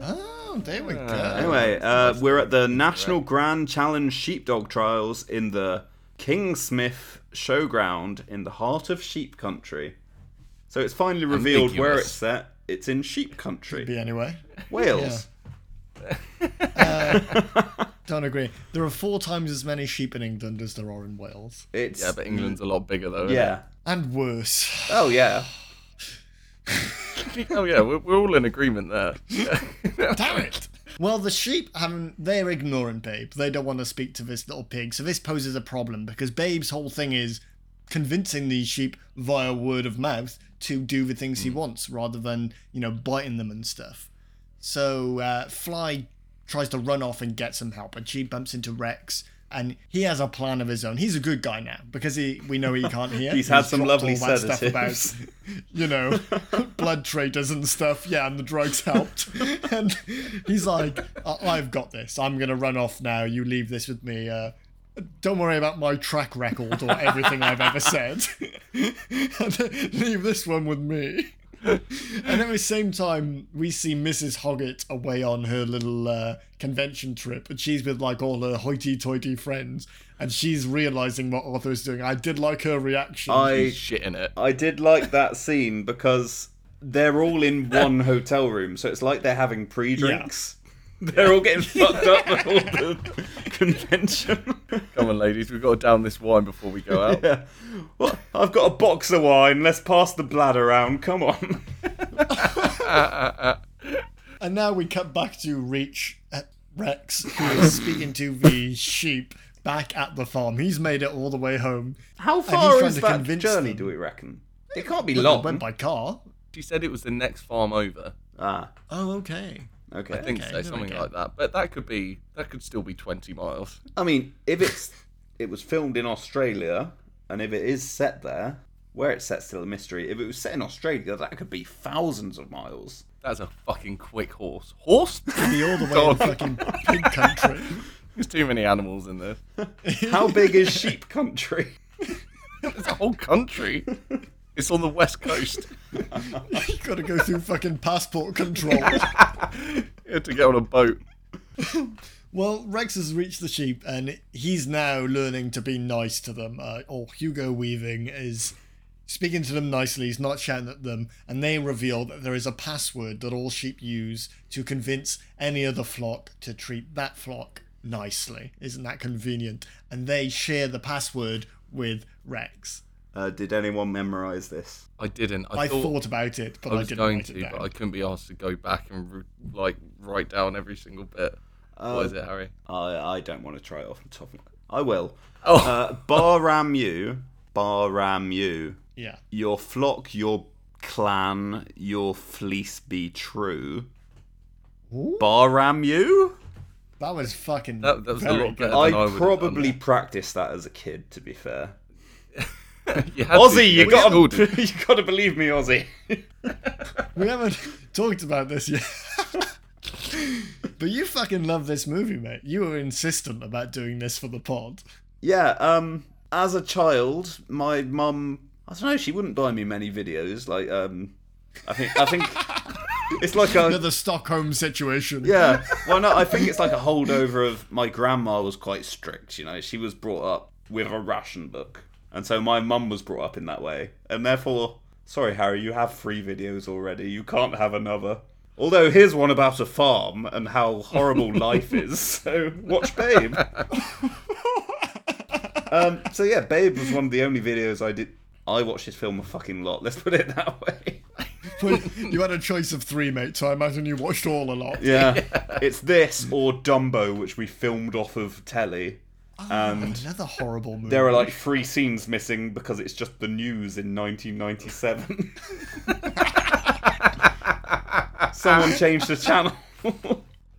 Oh, there we go. Anyway, uh, we're at the National Grand Challenge Sheepdog Trials in the King Smith Showground in the heart of sheep country. So it's finally revealed where it's set. It's in sheep country, Be anyway. Wales. Don't agree. There are four times as many sheep in England as there are in Wales. It's Yeah, but England's a lot bigger though. isn't yeah. And worse. Oh yeah. It? oh yeah, we're, we're all in agreement there. Damn it! Well, the sheep haven't. They're ignoring Babe. They don't want to speak to this little pig, so this poses a problem because Babe's whole thing is convincing these sheep via word of mouth to do the things he wants rather than, you know, biting them and stuff. So uh, Fly tries to run off and get some help, and she bumps into Rex. And he has a plan of his own. He's a good guy now because he we know he can't hear. He's had some lovely all that stuff about you know, blood traitors and stuff. Yeah, and the drugs helped. and he's like, I- I've got this. I'm going to run off now. You leave this with me. Uh, don't worry about my track record or everything I've ever said. leave this one with me. And at the same time, we see Mrs. Hoggett away on her little uh, convention trip, and she's with like all her hoity-toity friends, and she's realizing what Arthur's doing. I did like her reaction. I Shit in it. I did like that scene because they're all in one hotel room, so it's like they're having pre-drinks. They're all getting fucked up at all the convention. Come on, ladies, we've got to down this wine before we go out. yeah. Well, I've got a box of wine. Let's pass the bladder around. Come on. And now we cut back to Reach uh, Rex, who is speaking to the sheep back at the farm. He's made it all the way home. How far is to that journey? them. Do we reckon? It can't be They long. went by car. She said it was the next farm over. Ah, Oh, okay. Okay. I think Okay, so, something go. like that. But that could be that could still be twenty miles. I mean, if it's it was filmed in Australia, and if it is set there, where it's set still a mystery. If it was set in Australia, that could be thousands of miles. That's a fucking quick horse. Horse? To be all the way God. in fucking pig country. There's too many animals in this. How big is sheep country? It's a whole country. It's on the west coast. you gotta go through fucking passport control. You had to get on a boat. Well, Rex has reached the sheep and he's now learning to be nice to them. Uh, or Hugo Weaving is speaking to them nicely, he's not shouting at them, and they reveal that there is a password that all sheep use to convince any other flock to treat that flock nicely. Isn't that convenient? And they share the password with Rex. Uh, did anyone memorize this? I didn't. I, I, thought, thought about it, but I I, was didn't going write to, it down. but I couldn't be asked to go back and re- like write down every single bit. what is it, Harry? I I don't want to try it off the top of my. I will. Oh, Uh, Baa-ram-ewe, Baram you. Yeah. Your flock, your clan, your fleece be true. Ooh, Baa-ram-ewe. that was fucking. That- that was a lot better good. than I I probably practiced that as a kid. To be fair, you had to, Ozzy, you get got to, you got to believe me, Ozzy. We haven't talked about this yet. but you fucking love this movie, mate. You were insistent about doing this for the pod. Yeah, um, as a child, my mum, I don't know, she wouldn't buy me many videos. Like, um, I think, I think it's like a Another Stockholm situation. yeah. Well, no, I think it's like a holdover of my grandma was quite strict. You know, she was brought up with a ration book, and so my mum was brought up in that way, and therefore, sorry, Harry, you have three videos already. You can't have another. Although here's one about a farm and how horrible life is. So watch Babe. um, so yeah, Babe was one of the only videos I did. I watched this film a fucking lot. Let's put it that way. You had a choice of three, mate, so I imagine you watched all a lot. Yeah, it's this or Dumbo, which we filmed off of telly. Ah, and Another horrible movie. there are like three scenes missing because it's just the news in 1997. Someone changed the channel.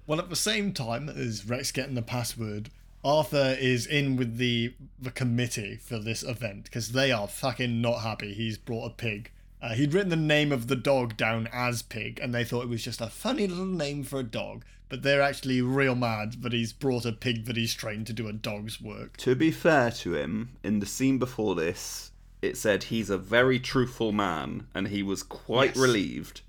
Well, at the same time as Rex getting the password, Arthur is in with the the committee for this event because they are fucking not happy. He's brought a pig. Uh, he'd written the name of the dog down as Pig, and they thought it was just a funny little name for a dog. But they're actually real mad that he's brought a pig that he's trained to do a dog's work. to be fair to him, in the scene before this, it said he's a very truthful man, and he was quite Yes. relieved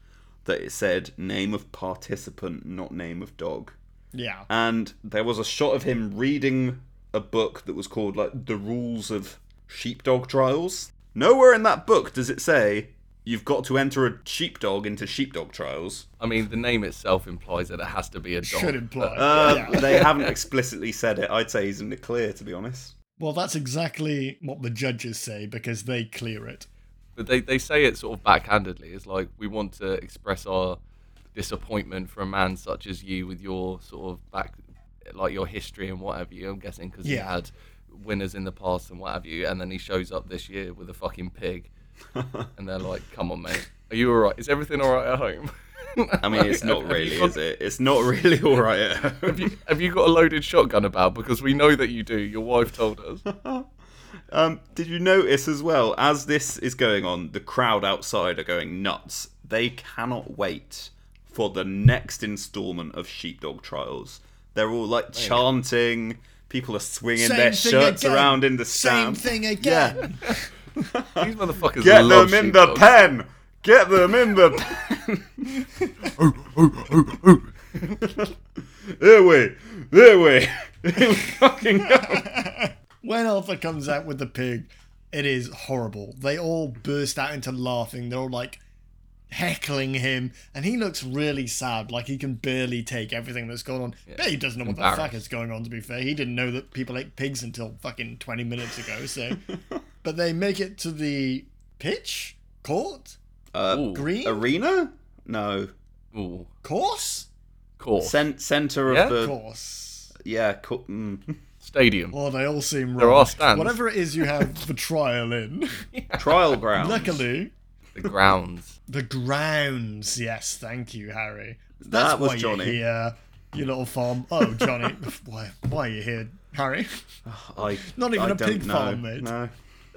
that it said name of participant, not name of dog. Yeah. and there was a shot of him reading a book that was called like the rules of sheepdog trials nowhere in that book does it say you've got to enter a sheepdog into sheepdog trials I mean, the name itself implies that it has to be a dog. Should imply. uh, yeah. they haven't explicitly said it i'd say he's in the clear to be honest Well, that's exactly what the judges say because they clear it. But they, they say it sort of backhandedly. It's like we want to express our disappointment for a man such as you with your sort of back, like your history and what have you. I'm guessing because he had winners in the past and what have you, and then he shows up this year with a fucking pig, and they're like, "Come on, mate, are you all right? Is everything all right at home?" i mean it's not really got- is it it's not really all right at home. Have you, have you got a loaded shotgun about? Because we know that you do. Your wife told us. Um, did you notice as well, as this is going on, the crowd outside are going nuts. They cannot wait for the next installment of Sheepdog Trials. They're all like chanting. People are swinging Same their shirts again. around in the Same stand. thing Yeah. Again. These motherfuckers Get love them in the pen. Get them in the pen. There way. There way. Fucking hell. when Arthur comes out with the pig, it is horrible. They all burst out into laughing. They're all like heckling him, and he looks really sad, like he can barely take everything that's going on. But he doesn't know what the fuck is going on. To be fair, he didn't know that people ate pigs until fucking twenty minutes ago. So, but they make it to the pitch court Uh, green arena? No. ooh, course cool. Cent- center of Yeah? the course. yeah. Co- mm. Stadium. Well, they all seem There are stands. Whatever it is you have the trial in. Trial ground. Luckily, The grounds. The grounds, yes, thank you, Harry. That That's was why Johnny. You're here, you little farm. Oh, Johnny, why? Why are you here, Harry? I, Not even I a don't pig know. farm, mate. No.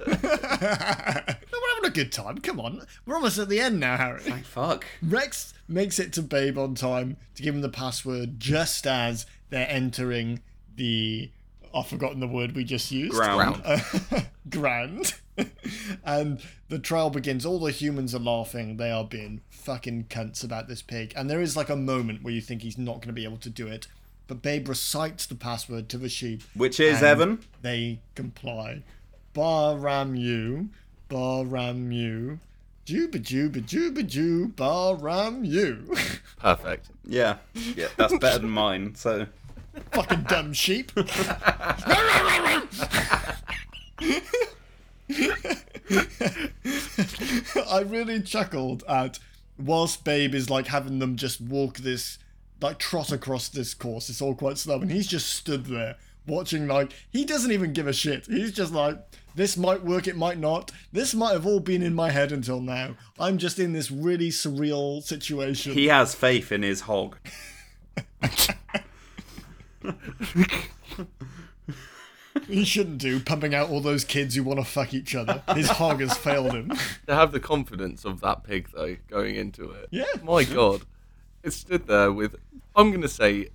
No, we're having a good time. Come on, we're almost at the end now, Harry. Thank fuck. Rex makes it to Babe on time to give him the password just as they're entering the. Oh, I've forgotten the word we just used. Ground. Ground. Grand. and the trial begins. All the humans are laughing. They are being fucking cunts about this pig. And there is like a moment where you think he's not going to be able to do it. But Babe recites the password to the sheep. Which is and Evan. They comply. Baa-ram-ewe. Baa-ram-ewe. Juba-juba-juba-ju. Baa-ram-ewe. Perfect. Yeah. Yeah, that's better than mine. So fucking dumb sheep. I really chuckled at whilst Babe is like having them just walk this, like trot across this course. It's all quite slow, and he's just stood there watching. Like he doesn't even give a shit. He's just like, this might work, it might not. This might have all been in my head until now. I'm just in this really surreal situation. he has faith in his hog. He shouldn't do, pumping out all those kids who want to fuck each other. His hog has failed him. To have the confidence of that pig though going into it. Yeah. My God, it stood there with I'm gonna say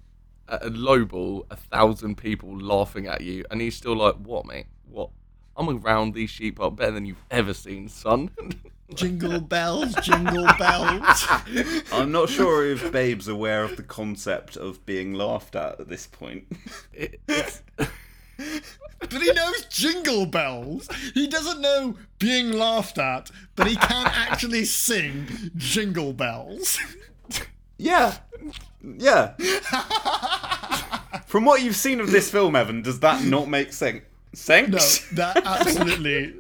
at a low ball, a thousand people laughing at you, and he's still like, "What, mate? What? I'm around these sheep up better than you've ever seen, son." Jingle bells, jingle bells. I'm not sure if Babe's aware of the concept of being laughed at at this point. It- But he knows jingle bells. He doesn't know being laughed at, but he can actually sing jingle bells. Yeah. Yeah. From what you've seen of this film, Evan, does that not make sense? Sense? No, that absolutely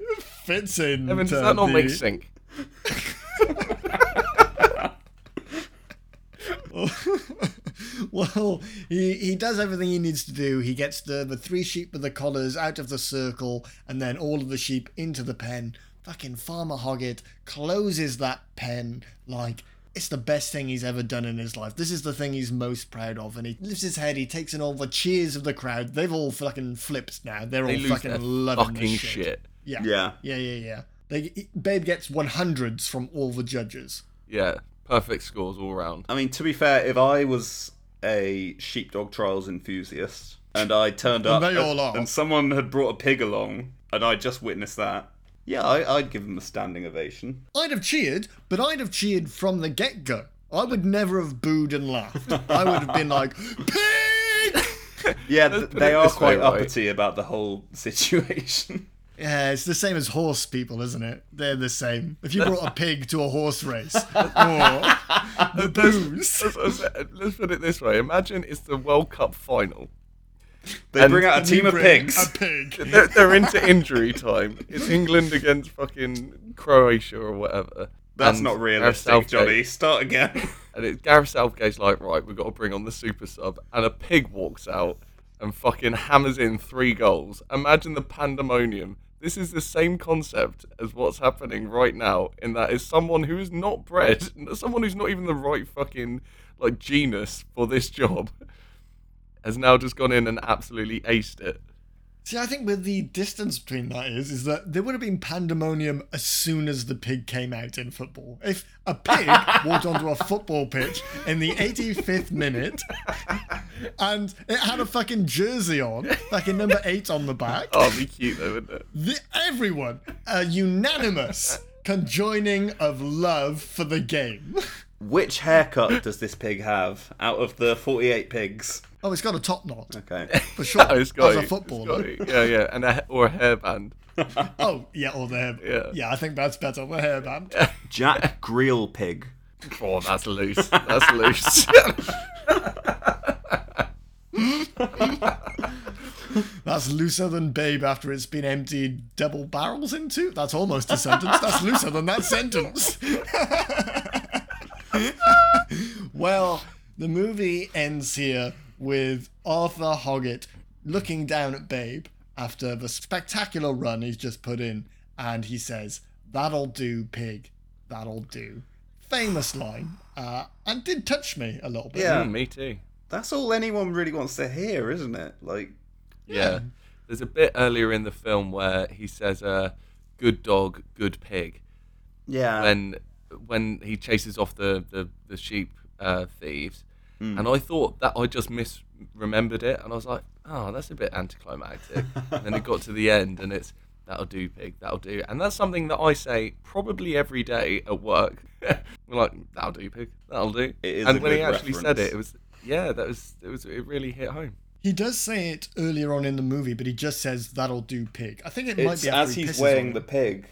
fits in. Evan, does that not the- make sync? well, he, he does everything he needs to do. He gets the, the three sheep with the collars out of the circle and then all of the sheep into the pen. Fucking Farmer Hoggett closes that pen like it's the best thing he's ever done in his life. This is the thing he's most proud of. And he lifts his head, he takes in all the cheers of the crowd. They've all fucking flipped now. They're They all lose fucking their loving fucking this shit. shit. Yeah. Yeah. Yeah, yeah, yeah. They, Babe gets 100s from all the judges. Yeah, perfect scores all round. I mean, to be fair, if I was a sheepdog trials enthusiast and I turned up they and, and someone had brought a pig along and I just witnessed that, yeah, I, I'd give them a standing ovation. I'd have cheered, but I'd have cheered from the get go. I would never have booed and laughed. I would have been like, pig! Yeah, th- they are this way, quite right? uppity about the whole situation. Yeah, it's the same as horse people, isn't it? They're the same. If you brought a pig to a horse race, oh, the boos. Let's, let's- let's put it this way: Imagine it's the World Cup final. They And- bring out a team of pigs. A pig. They're, they're into injury time. It's England against fucking Croatia or whatever. That's And not Gareth realistic, Southgate- Johnny. Start again. And it, Gareth Southgate's like, right, we've got to bring on the super sub. And a pig walks out and fucking hammers in three goals. Imagine the pandemonium. This is the same concept as what's happening right now, in that is someone who is not bred, someone who's not even the right fucking like genus for this job, has now just gone in and absolutely aced it. See, I think with the distance between that is, is that there would have been pandemonium as soon as the pig came out in football. If a pig walked onto a football pitch in the 85th minute and it had a fucking jersey on, like fucking number eight on the back, Oh, be cute though, wouldn't it? the, everyone, a unanimous conjoining of love for the game. Which haircut does this pig have out of the 48 pigs? Oh, it's got a top knot, Okay. for sure. Oh, it's got as a it, it's footballer. got. Yeah, yeah, and a, or a hairband. Oh, yeah, or the hair. Yeah. yeah, I think that's better. The hairband. Jack Greel pig. Oh, that's loose. That's loose. That's looser than Babe after it's been emptied double barrels into. That's almost a sentence. That's looser than that sentence. well, the movie ends here with Arthur Hoggett looking down at Babe after the spectacular run he's just put in, and he says, That'll do, pig. That'll do. Famous line, uh, and did touch me a little bit. Yeah. Mm, me too. That's all anyone really wants to hear, isn't it? Like, Yeah. There's a bit earlier in the film where he says, uh, "Good dog, good pig." yeah. when when he chases off the the, the sheep uh, thieves, and I thought that I just misremembered it, and I was like, "Oh, that's a bit anticlimactic." and then it got to the end, and it's that'll do, pig, that'll do, and that's something that I say probably every day at work. We're like, "That'll do, pig, that'll do." It is and a when he good actually said it, it was yeah, that was it was it really hit home. He does say it earlier on in the movie, but he just says, That'll do, pig. I think it might it's be after as he's pisses weighing the pig.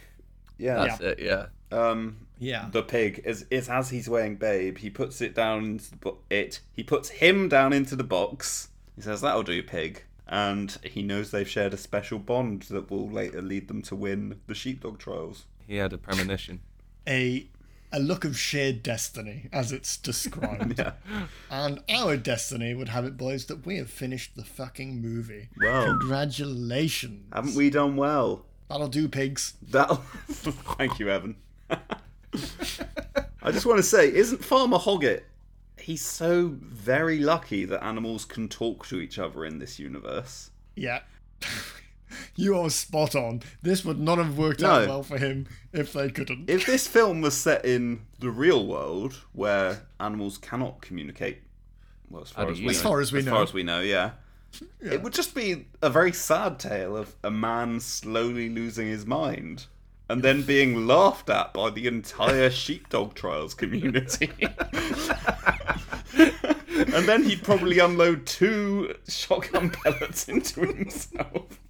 Yeah. That's it, yeah. Um, Yeah. the pig is it's as he's weighing Babe. He puts it down into the bo- it. He puts him down into the box. He says, "That'll do, pig." And he knows they've shared a special bond that will later lead them to win the sheepdog trials. He had a premonition. a a look of shared destiny as it's described. Yeah. And our destiny would have it, boys, that we have finished the fucking movie. Well. Congratulations. Haven't we done well? That'll do, pigs. that'll Thank you, Evan. I just want to say, isn't Farmer Hoggett? He's so very lucky that animals can talk to each other in this universe. Yeah. you are spot on. This would not have worked out well for him if they couldn't. If this film was set in the real world, where animals cannot communicate, well, as far as we know? As far as we as far as we know, yeah. It would just be a very sad tale of a man slowly losing his mind and then being laughed at by the entire sheepdog trials community. and then he'd probably unload two shotgun pellets into himself.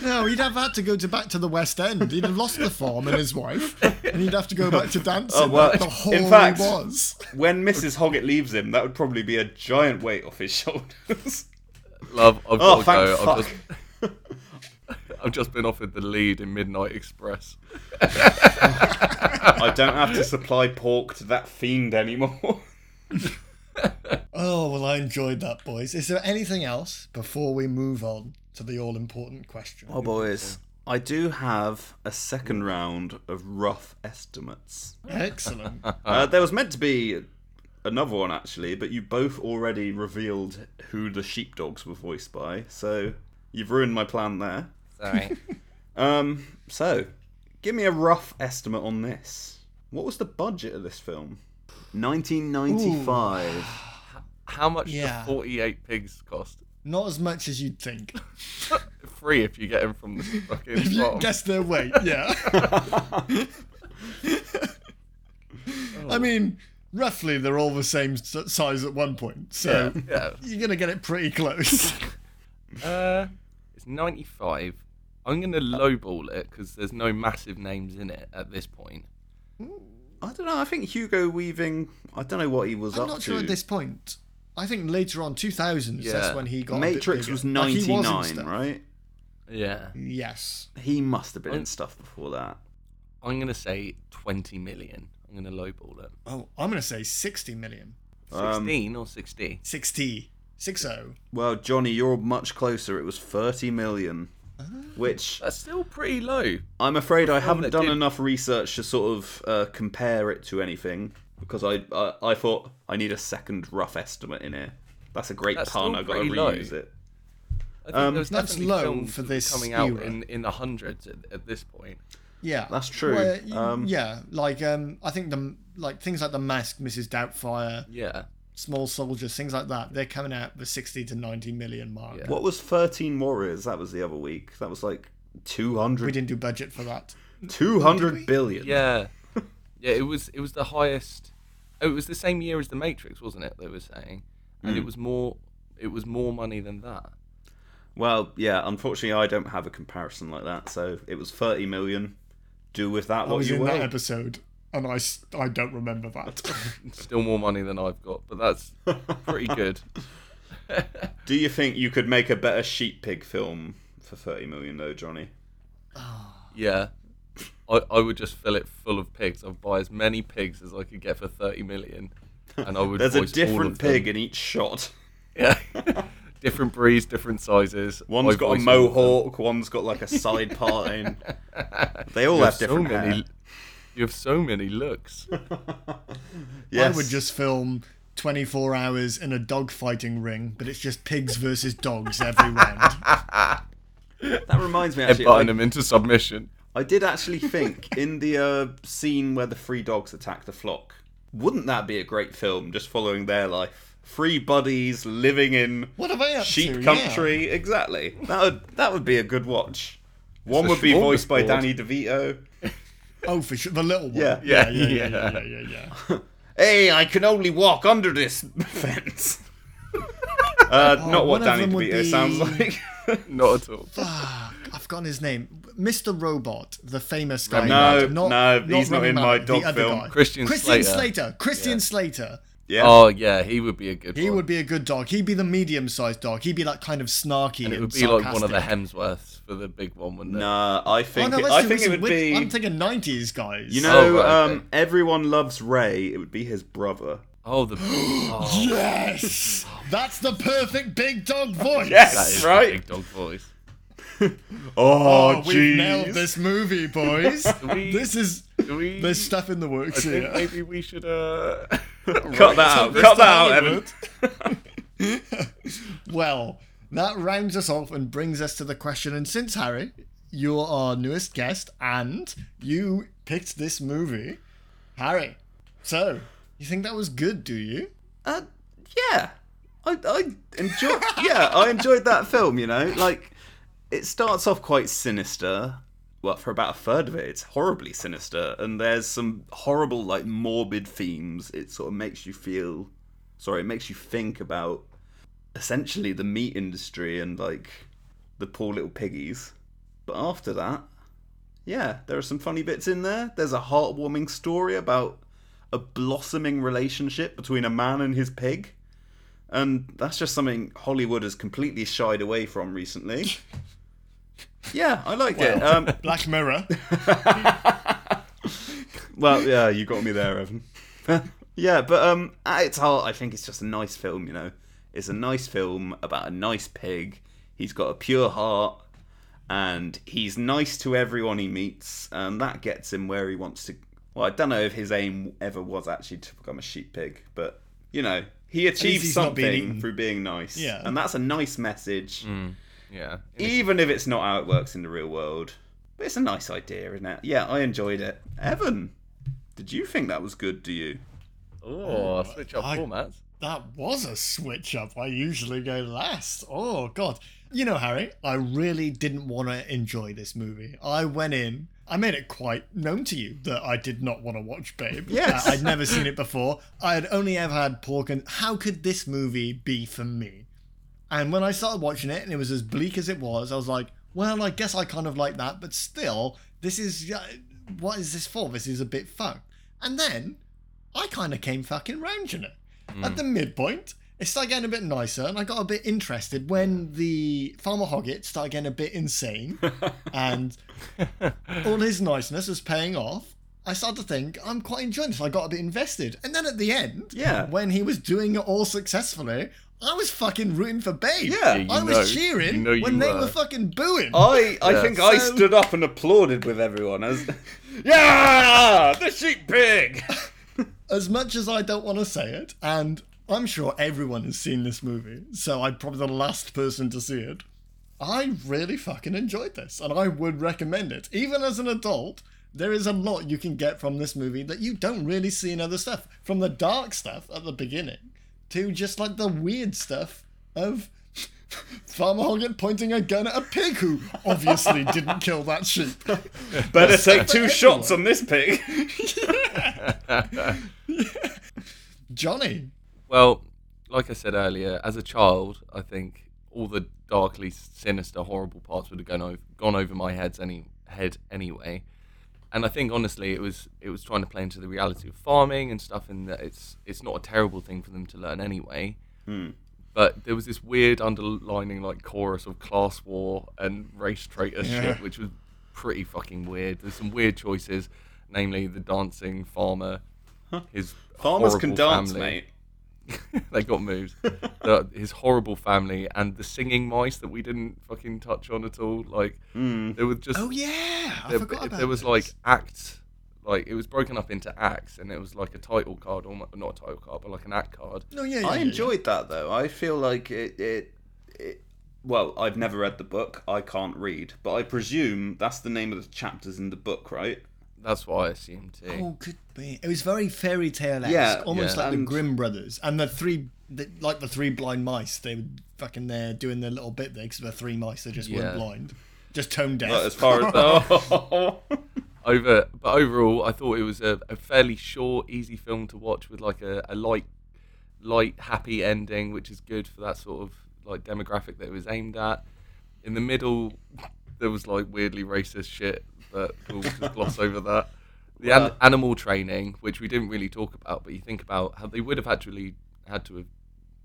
No, he'd have had to go to back to the West End. He'd have lost the farm and his wife, and he'd have to go back to oh, dancing. Oh, well, like the whole in fact- was. When Mrs. Hoggett leaves him, that would probably be a giant weight off his shoulders. Love, I've Oh, got to go. fuck. I've just, I've just been offered the lead in Midnight Express. I don't have to supply pork to that fiend anymore. Oh well, I enjoyed that, boys. Is there anything else before we move on to the all-important question? Oh, boys. I do have a second round of rough estimates. Excellent. Uh, there was meant to be another one, actually, but you both already revealed who the sheepdogs were voiced by, so you've ruined my plan there. Sorry. Um, so, give me a rough estimate on this. What was the budget of this film? 1995. How much Yeah. do 48 pigs cost? Not as much as you'd think. Free if you get them from the fucking If you bottom. guess their weight, yeah. I mean, roughly they're all the same s- size at one point, so Yeah. you're gonna get it pretty close. Uh, it's 95. I'm going to lowball it because there's no massive names in it at this point. I don't know, I think Hugo Weaving, I don't know what he was I'm up not to. sure at this point. I think later on, 2000s, Yeah. that's when he got. a bit Matrix bigger. was Like, he in 99, stuff. right? Yeah. Yes. He must have been in I'm- stuff before that. I'm going to say 20 million. I'm going to lowball it. Oh, I'm gonna say 60 million. Um, 16 or 60? 60. 60. Well, Johnny, you're much closer. It was 30 million. Which That's still pretty low. I'm afraid I haven't done did- enough research to sort of uh, compare it to anything because I, I I thought I need a second rough estimate in here. That's a great That's pun. still I got to pretty low. reuse it. I think Um, there That's low for this coming out era. in, in the hundreds at, at this point. Yeah, That's true. Well, Um, yeah, like um, I think the like things like the Mask, Mrs. Doubtfire, Yeah. Small Soldiers, things like that. They're coming out the 60 to 90 million mark. Yeah. What was 13 Warriors? That was the other week. That was like 200, We didn't do budget for that. 200 billion. Yeah. yeah, it was it was the highest oh, it was the same year as the Matrix, wasn't it? They were saying. And Mm. it was more it was more money than that. Well, yeah. Unfortunately, I don't have a comparison like that. So it was 30 million. Do with that I what was you in will. that episode, and I, I don't remember that. Still more money than I've got, but that's pretty good. Do you think you could make a better sheep pig film for 30 million though, Johnny? Yeah. I, I would just fill it full of pigs. I'd buy as many pigs as I could get for 30 million. And I would There's a different of them. pig in each shot. Yeah. different breeds, different sizes. One's I got a voice all of them. mohawk, one's got like a side part in. They all You have have so different hair. Many You have so many looks. Yes. I would just film 24 hours in a dog fighting ring, but it's just pigs versus dogs every round. That reminds me actually. Headbutting I, them into submission. I did actually think in the uh, scene where the three dogs attack the flock, wouldn't that be a great film just following their life? Three buddies living in What are they up sheep to? Yeah. country. Exactly. That would that would be a good watch. One a would be voiced by. Danny DeVito. Oh, for sure. The little one. Yeah. Yeah, Yeah, yeah, yeah, yeah. yeah, yeah, yeah, yeah. Hey, I can only walk under this fence. Uh, not Oh, one what Danny them would DeVito sounds like. Not at all. Fuck, I've forgotten his name. Mr. Robot, the famous guy. No, not, no, not he's not Rami in my dog film. guy. Christian Christian Slater. Slater. Christian Slater. Yeah. Oh yeah, he would be a good He one. would be a good dog. He'd be the medium-sized dog. He'd be like kind of snarky and and, it would be like one of the. Hemsworths for the big one, wouldn't it? Nah, I Oh, think no, it, I think it would with, be. I'm thinking 90s guys. You know, Oh, right, um, okay. everyone loves Ray. It would be his brother. Oh, the oh, Yes, that's the perfect big dog voice. Yes. that is right. the big dog voice. Oh, Oh, we've nailed this movie, boys. we- this is Do we? there's stuff in the I works think here. maybe we should uh. Cut that out. Cut that out, Evan. Well, that rounds us off and brings us to the question. And since Harry, you're our newest guest and you picked this movie, Harry. So you think that was good? Do you? Uh, yeah, I, I enjoy. yeah, I enjoyed that film. You know, like it starts off quite sinister. Well, for about a third of it, it's horribly sinister, and there's some horrible, like morbid themes. It sort of makes you feel. Sorry, it makes you think about essentially the meat industry and like the poor little piggies. But after that, yeah, there are some funny bits in there. There's a heartwarming story about a blossoming relationship between a man and his pig. And that's just something Hollywood has completely shied away from recently. yeah, I like it. Um, Black Mirror. well, yeah, you got me there, Evan. yeah, but um, at its heart, I think it's just a nice film. You know, it's a nice film about a nice pig. He's got a pure heart, and he's nice to everyone he meets, and that gets him where he wants to. Well, I don't know if his aim ever was actually to become a sheep pig, but you know, he achieved he's not being something through being nice, Yeah. and that's a nice message, Yeah. even if it's not how it works in the real world. But it's a nice idea, isn't it? Yeah, I enjoyed it. Evan, did you think that was good? Do you? Oh, switch up I- formats. That was a switch up. I usually go last. Oh god. You know, Harry, I really didn't want to enjoy this movie. I went in. I made it quite known to you that I did not want to watch Babe. Yes. I- I'd never seen it before. I had only ever had pork and how could this movie be for me? And when I started watching it and it was as bleak as it was, I was like, well, I guess I kind of like that, but still, this is uh, what is this for? This is a bit fun. And then I kind of came fucking round in it. At the midpoint, it started getting a bit nicer, and I got a bit interested when the Farmer Hoggett started getting a bit insane, and all his niceness was paying off. I started to think I'm quite enjoying this. I got a bit invested, and then at the end, Yeah. when he was doing it all successfully, I was fucking rooting for Babe. Yeah. you I was cheering you know you when they were. were fucking booing. I I Yeah. think I So- stood up and applauded with everyone as Yeah the sheep pig as much as I don't want to say it, and I'm sure everyone has seen this movie, so I'm probably the last person to see it. I really fucking enjoyed this, and I would recommend it. Even as an adult, there is a lot you can get from this movie that you don't really see in other stuff. From the dark stuff at the beginning to just like the weird stuff of Farmer Hoggett pointing a gun at a pig who obviously didn't kill that sheep. Better take two shots on this pig Johnny, Well, like I said earlier, as a child, I think all the darkly sinister, horrible parts would have gone over, gone over my head's any head anyway. And I think honestly, it was it was trying to play into the reality of farming and stuff, and that it's it's not a terrible thing for them to learn anyway. Hmm. But there was this weird underlining like chorus of class war and race traitor Yeah. shit, which was pretty fucking weird. There's some weird choices, namely the dancing farmer, his Farmers can dance family. mate they got moves. The- his horrible family and the singing mice that we didn't fucking touch on at all. Like hmm. there was just oh yeah, I there, forgot about there was this. like acts. Like it was broken up into acts, and it was like a title card, or not a title card, but like an act card. No, yeah, yeah, I yeah, enjoyed that though I feel like it, it it well I've never read the book I can't read but I presume that's the name of the chapters in the book right That's what I assumed too. Oh, could be. It was very fairy tale esque, Yeah, almost yeah. like And- the Grimm brothers and the three, the, like the three blind mice. They were fucking there doing their little bit there because they're three mice. They just Yeah. weren't blind, just tone deaf. but as far as over but overall i thought it was a, a fairly short easy film to watch with like a, a light light happy ending which is good for that sort of like demographic that it was aimed at in the middle there was like weirdly racist shit but we'll just gloss over that the an- Well- animal training which we didn't really talk about but you think about how they would have actually had to have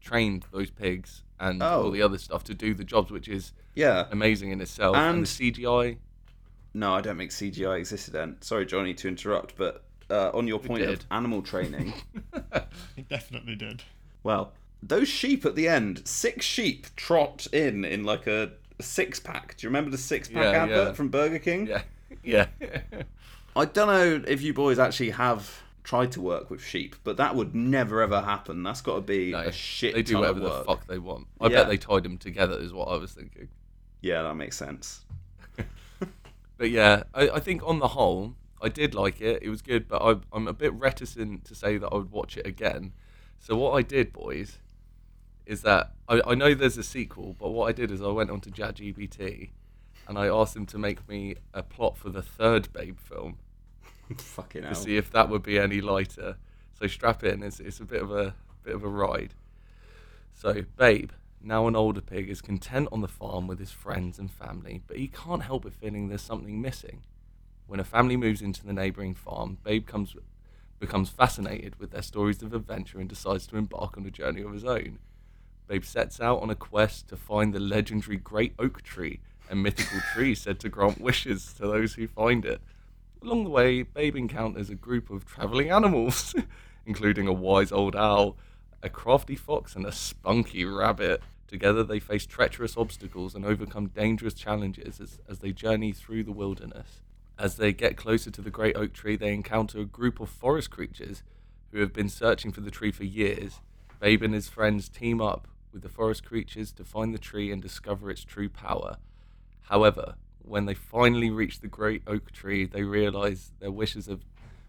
trained those pigs and Oh. all the other stuff to do the jobs which is yeah amazing in itself and, And- the cgi no I don't think CGI existed then sorry Johnny to interrupt but uh, on your point of animal training It definitely did. Well, those sheep at the end, six sheep trot in in like a six pack. Do you remember the six pack Yeah, advert yeah. from Burger King? yeah yeah I don't know if you boys actually have tried to work with sheep, but that would never ever happen. That's got to be No, a shit they do whatever the fuck they want. I Yeah. bet they tied them together, is what I was thinking. Yeah, that makes sense. But yeah, I, I think on the whole, I did like it. It was good, but I, I'm a bit reticent to say that I would watch it again. So what I did, boys, is that I, I know there's a sequel, but what I did is I went onto ChatGPT and I asked him to make me a plot for the third Babe film Fucking to hell. see if that would be any lighter. So strap in. It's, it's a bit of a bit of a ride. So Babe, now an older pig, is content on the farm with his friends and family, but he can't help but feeling there's something missing. When a family moves into the neighbouring farm, Babe comes, becomes fascinated with their stories of adventure and decides to embark on a journey of his own. Babe sets out on a quest to find the legendary Great Oak Tree, a mythical tree said to grant wishes to those who find it. Along the way, Babe encounters a group of travelling animals, including a wise old owl, a crafty fox, and a spunky rabbit. Together, they face treacherous obstacles and overcome dangerous challenges as, as they journey through the wilderness. As they get closer to the great oak tree, they encounter a group of forest creatures who have been searching for the tree for years. Babe and his friends team up with the forest creatures to find the tree and discover its true power. However, when they finally reach the great oak tree, they realize their wishes have,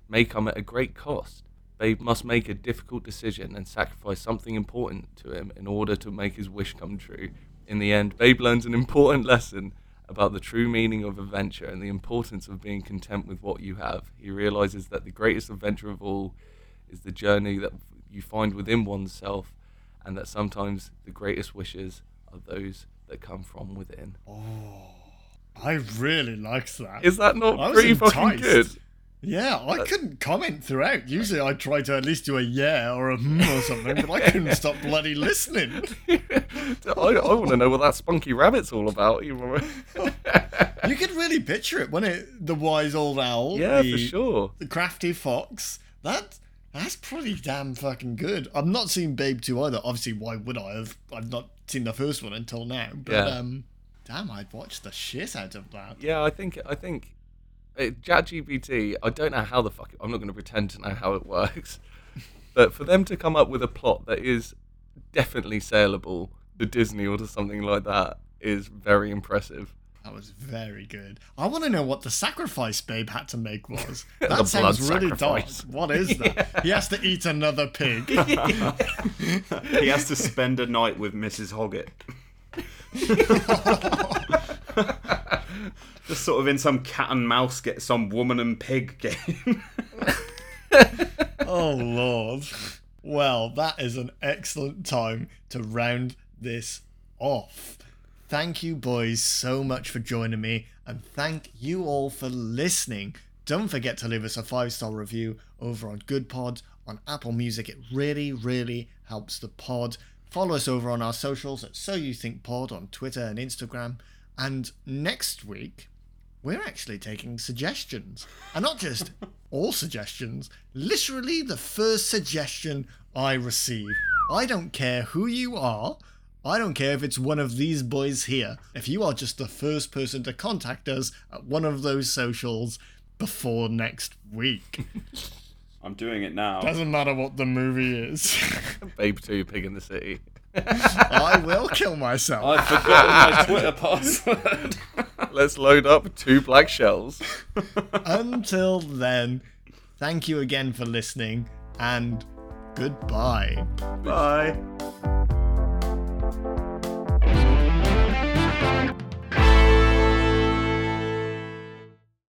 may come at a great cost. Babe must make a difficult decision and sacrifice something important to him in order to make his wish come true. In the end, Babe learns an important lesson about the true meaning of adventure and the importance of being content with what you have. He realizes that the greatest adventure of all is the journey that you find within oneself, and that sometimes the greatest wishes are those that come from within. Oh, I really liked that. Is that not I pretty fucking good? Yeah, I couldn't comment throughout. Usually I try to at least do a yeah or a hmm or something, but I couldn't stop bloody listening. I, I want to know what that spunky rabbit's all about. You- You could really picture it when it the wise old owl, yeah, the, for sure. the crafty fox. That that's pretty damn fucking good. I've not seen Babe 2 either. Obviously, why would I have? I've not seen the first one until now. But Yeah. um damn, I'd watch the shit out of that. Yeah, I think I think uh, ChatGPT. I don't know how the fuck. I'm not going to pretend to know how it works, but for them to come up with a plot that is definitely saleable to Disney or to something like that is very impressive. That was very good. I want to know what the sacrifice Babe had to make was. That sounds really sacrifice. dark. What is that? He has to eat another pig. He has to spend a night with Mrs. Hoggett. Just sort of in some cat and mouse get some woman and pig game. oh lord. Well, that is an excellent time to round this off. Thank you, boys, so much for joining me, and thank you all for listening. Don't forget to leave us a five star review over on Good Pod on Apple Music. It really, really helps the pod. Follow us over on our socials at So You Think Pod on Twitter and Instagram. And next week, we're actually taking suggestions. And not just all suggestions, literally the first suggestion I receive. I don't care who you are. I don't care if it's one of these boys here. If you are just the first person to contact us at one of those socials before next week. I'm doing it now. Doesn't matter what the movie is. Babe Two, Pig in the City. I will kill myself. I've forgotten my Twitter password. Let's load up two black shells. Until then, thank you again for listening and goodbye. Bye.